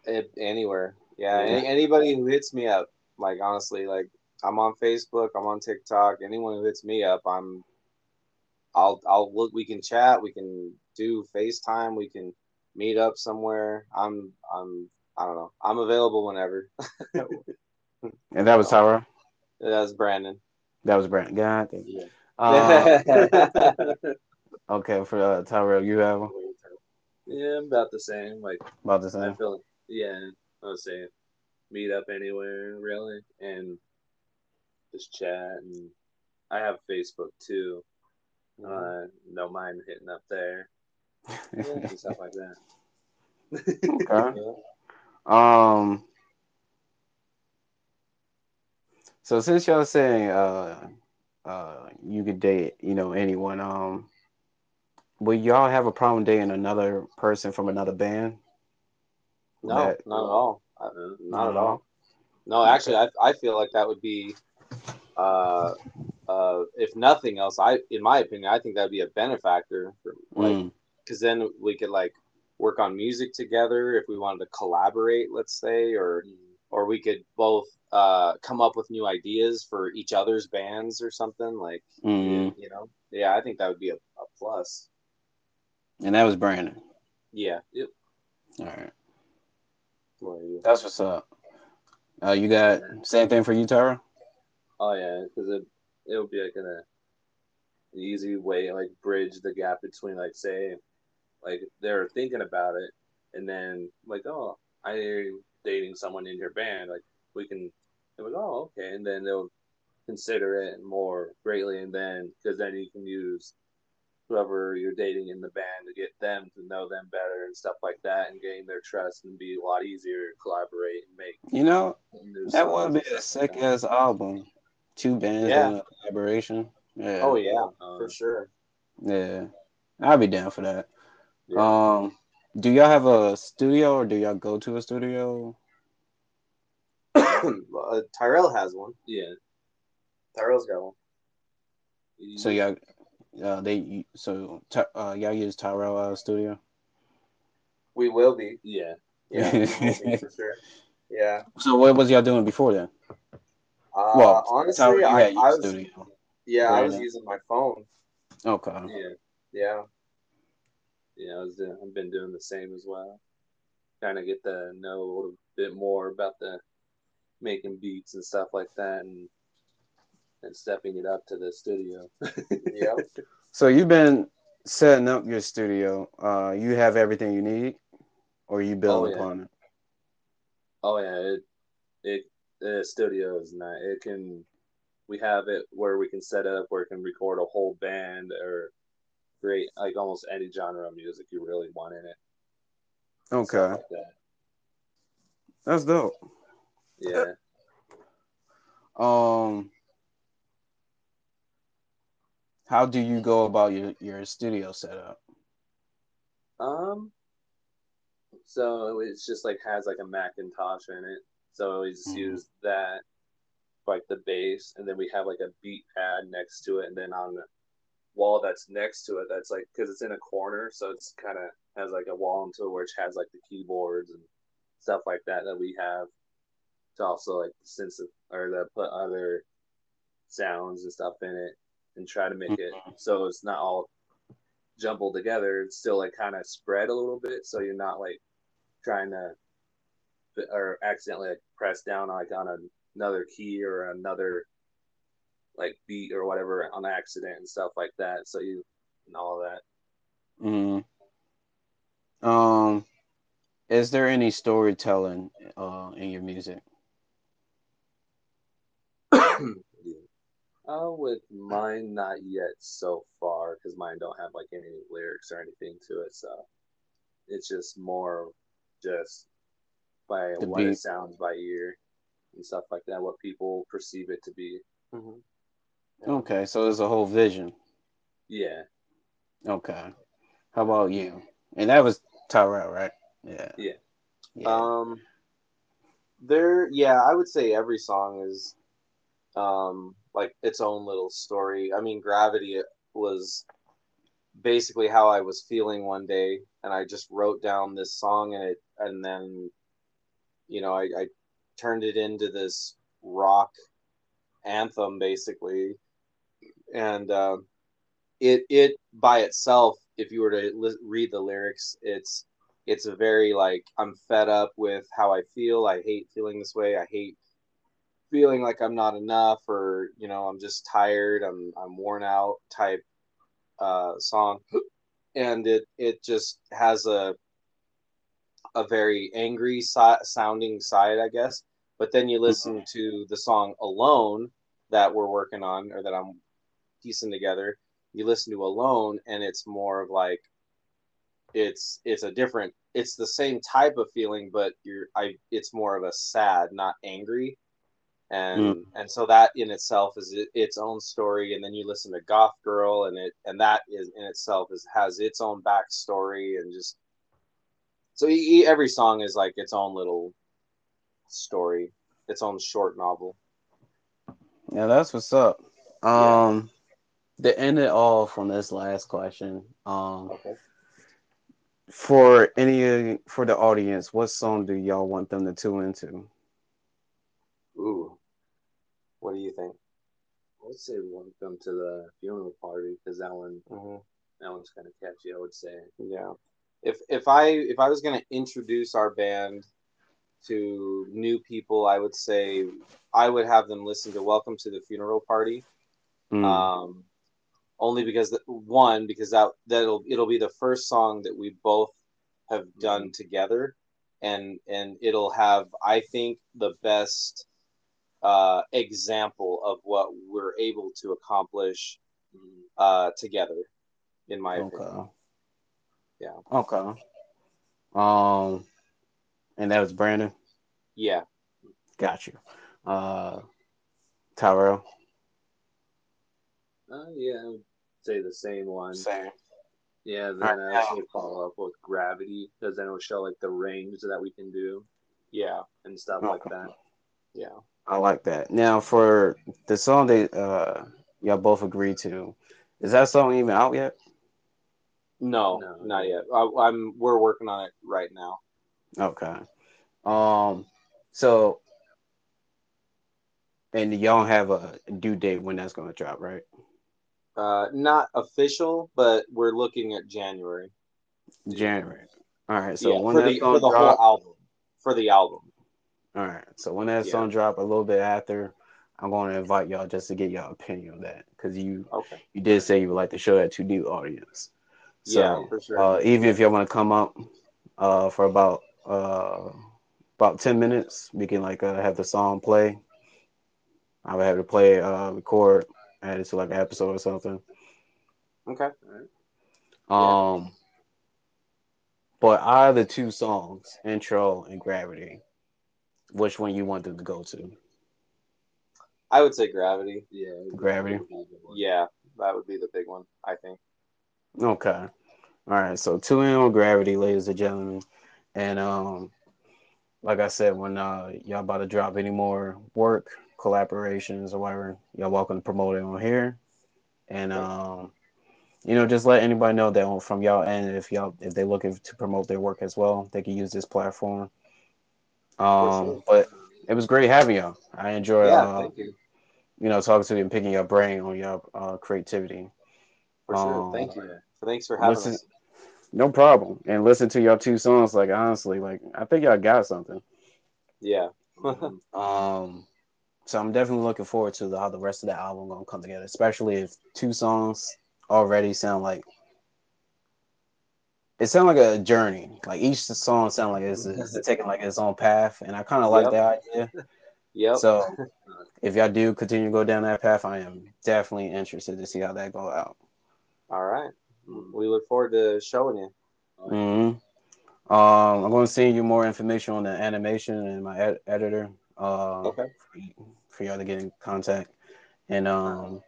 It, anywhere. Yeah. Yeah. Any, anybody who hits me up, like honestly, like I'm on Facebook, I'm on TikTok. Anyone who hits me up, I'm. I'll I'll look. We can chat. We can do FaceTime. We can meet up somewhere. I'm I'm I don't know. I'm available whenever. And that was Tyrell. was Brandon. That was Brandon. God damn. Yeah. Uh, okay, for uh, Tyrell, you have one. Yeah, about the same. Like About the same. I feel, yeah, I was saying, meet up anywhere really, and just chat. And I have Facebook too. Uh, no mind hitting up there and stuff like that. okay. Yeah. Um. So since y'all saying uh uh you could date you know anyone um would y'all have a problem dating another person from another band? No, That- not at all. Not at all. No, actually, I, I feel like that would be, uh, uh, if nothing else, I, in my opinion, I think that'd be a benefactor, for, like, Mm, because then we could like work on music together if we wanted to collaborate, let's say, or or we could both uh come up with new ideas for each other's bands or something like, mm. you know, yeah, I think that would be a, a plus. And that was Brandon. Yeah. Yep. All right, What are that's what's up. Uh, you got same thing for you, Tara? Oh yeah, because it it would be like an, an easy way like bridge the gap between like say like they're thinking about it and then like oh I hear you dating someone in your band like we can they're like oh okay and then they'll consider it more greatly and then because then you can use whoever you're dating in the band to get them to know them better and stuff like that and gain their trust and be a lot easier to collaborate and make You know that would be a sick ass album. Two bands Yeah. doing a collaboration. Yeah. Oh yeah, Uh, for sure. Yeah, I'd be down for that. yeah. Um, do y'all have a studio or do y'all go to a studio? uh, Tyrell has one. yeah Tyrell's got one. So y'all, uh, they so uh, y'all use Tyrell uh, studio. We will be. yeah Yeah, we will be for sure. Yeah. So what was y'all doing before then? Uh, Well, honestly, Tyrell, I, I was studio. yeah, I was Brandon. using my phone. Okay. yeah Yeah. Yeah, I was doing, I've been doing the same as well. Kind of get to know a little bit more about the making beats and stuff like that, and and stepping it up to the studio. Yeah. So you've been setting up your studio. Uh, you have everything you need, or you build Oh, yeah. upon it. Oh yeah, it it the studio is not. It can we have it where we can set up where it can record a whole band or create like almost any genre of music you really want in it. Okay, like that. that's dope. Yeah. Um, how do you go about your your studio setup? Um. So it's just like has like a Macintosh in it. So we just Mhm. use that, like the bass, and then we have like a beat pad next to it, and then on the wall that's next to it, that's like because it's in a corner, so it's kind of has like a wall into it which has like the keyboards and stuff like that that we have to also like sense of, or to put other sounds and stuff in it and try to make it so it's not all jumbled together. It's still like kind of spread a little bit, so you're not like trying to or accidentally like press down like on a, another key or another like beat or whatever on accident and stuff like that. So you and all that. Mm-hmm. Um, is there any storytelling uh in your music? Uh, with mine, not yet so far, because mine don't have like any lyrics or anything to it. So it's just more just by The what it sounds by ear and stuff like that, what people perceive it to be. Okay, so there's a whole vision. Yeah, Okay, how about you? And that was Tyrell, right? Yeah. Yeah. Yeah. Um, there, yeah, I would say every song is, um, like its own little story. I mean, Gravity was basically how I was feeling one day, and I just wrote down this song, and it, and then, you know, I, I turned it into this rock anthem, basically, and uh, it, it by itself, if you were to li- read the lyrics, it's it's a very like I'm fed up with how I feel. I hate feeling this way. I hate feeling like I'm not enough or you know I'm just tired. I'm I'm worn out type uh, song. and it it just has a a very angry si- sounding side, I guess. But then you listen to the song "Alone" that we're working on, or that I'm piecing together. You listen to "Alone," and it's more of like it's it's a different. It's the same type of feeling, but you're I. It's more of a sad, not angry and and so that in itself is its own story and then you listen to goth girl and it and that is in itself is has its own backstory and just so e- e- every song is like its own little story its own short novel Yeah, that's what's up. Yeah. Um, to end it off on this last question, um, okay for any for the audience, what song do y'all want them to tune into? ooh what do you think I would say welcome to the funeral party because that one mm-hmm. that one's kind of catchy. I would say. Yeah. If if I if I was gonna introduce our band to new people, I would say I would have them listen to "Welcome to the Funeral Party." Mm, Um, only because the, one because that that'll it'll be the first song that we both have done together, and and it'll have I think the best uh, example of what we're able to accomplish uh, together, in my opinion. Yeah. Okay. Um, and that was Brandon. Yeah. Got you. Uh, Tyrell. Uh, yeah, I would say the same one. Same. Yeah, then Alright, I also follow up with gravity because then it'll show like the range that we can do Yeah. and stuff like that. Yeah. I like that. Now for the song that uh y'all both agreed to, is that song even out yet? No, No. not yet. I, I'm. We're working on it right now. Okay. Um. So, and y'all have a due date when that's gonna drop, right? Uh, not official, but we're looking at January. January. All right. So yeah, when for that's the for the drop, whole album. For the album. All right. So when that Yeah. song drop a little bit after, I'm going to invite y'all just to get y'all opinion on that because you Okay. you did say you would like to show that to new audience. So, yeah, for sure. uh, even if y'all want to come up uh, for about uh, about ten minutes, we can like uh, have the song play. I would have to play, uh, record, add it to like an episode or something. okay. Um, but out of the two songs, intro and gravity, which one you want them to go to? I would say Gravity. Yeah. Gravity. Yeah, that would be the big one. I think. Okay. All right. So two in on gravity, ladies and gentlemen. And um like I said, when uh y'all about to drop any more work, collaborations or whatever, y'all welcome to promote it on here. And um you know, just let anybody know that from y'all end if y'all if they're looking to promote their work as well, they can use this platform. Um but it was great having y'all. I enjoyed yeah. uh, thank you. you know talking to you and picking your brain on your uh, creativity. For sure. um, Thank you. Thanks for having listen- us. No problem. And listen to your two songs. Like honestly, like I think y'all got something. Yeah. Mhm. Um, so I'm definitely looking forward to the, how the rest of the album gonna come together. Especially if two songs already sound like it sound like a journey. Like each song sound like it's, it's taking like its own path, and I kind of like Yep. that idea. Yep. So if y'all do continue to go down that path, I am definitely interested to see how that go out. All right. We look forward to showing you. hmm Um, I'm going to send you more information on the animation and my ed- editor. Uh, Okay. for, for y'all to get in contact. And um,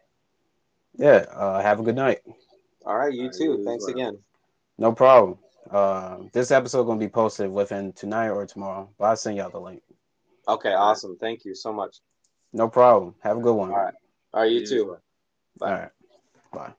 yeah, uh, have a good night. All right. You All right, too. you as Thanks well. again. No problem. Uh, this episode gonna be posted within tonight or tomorrow, but I'll send y'all the link. Okay. Awesome. Thank you so much. No problem. Have a good one. All right. All right. You as too. Bye. All right. Bye.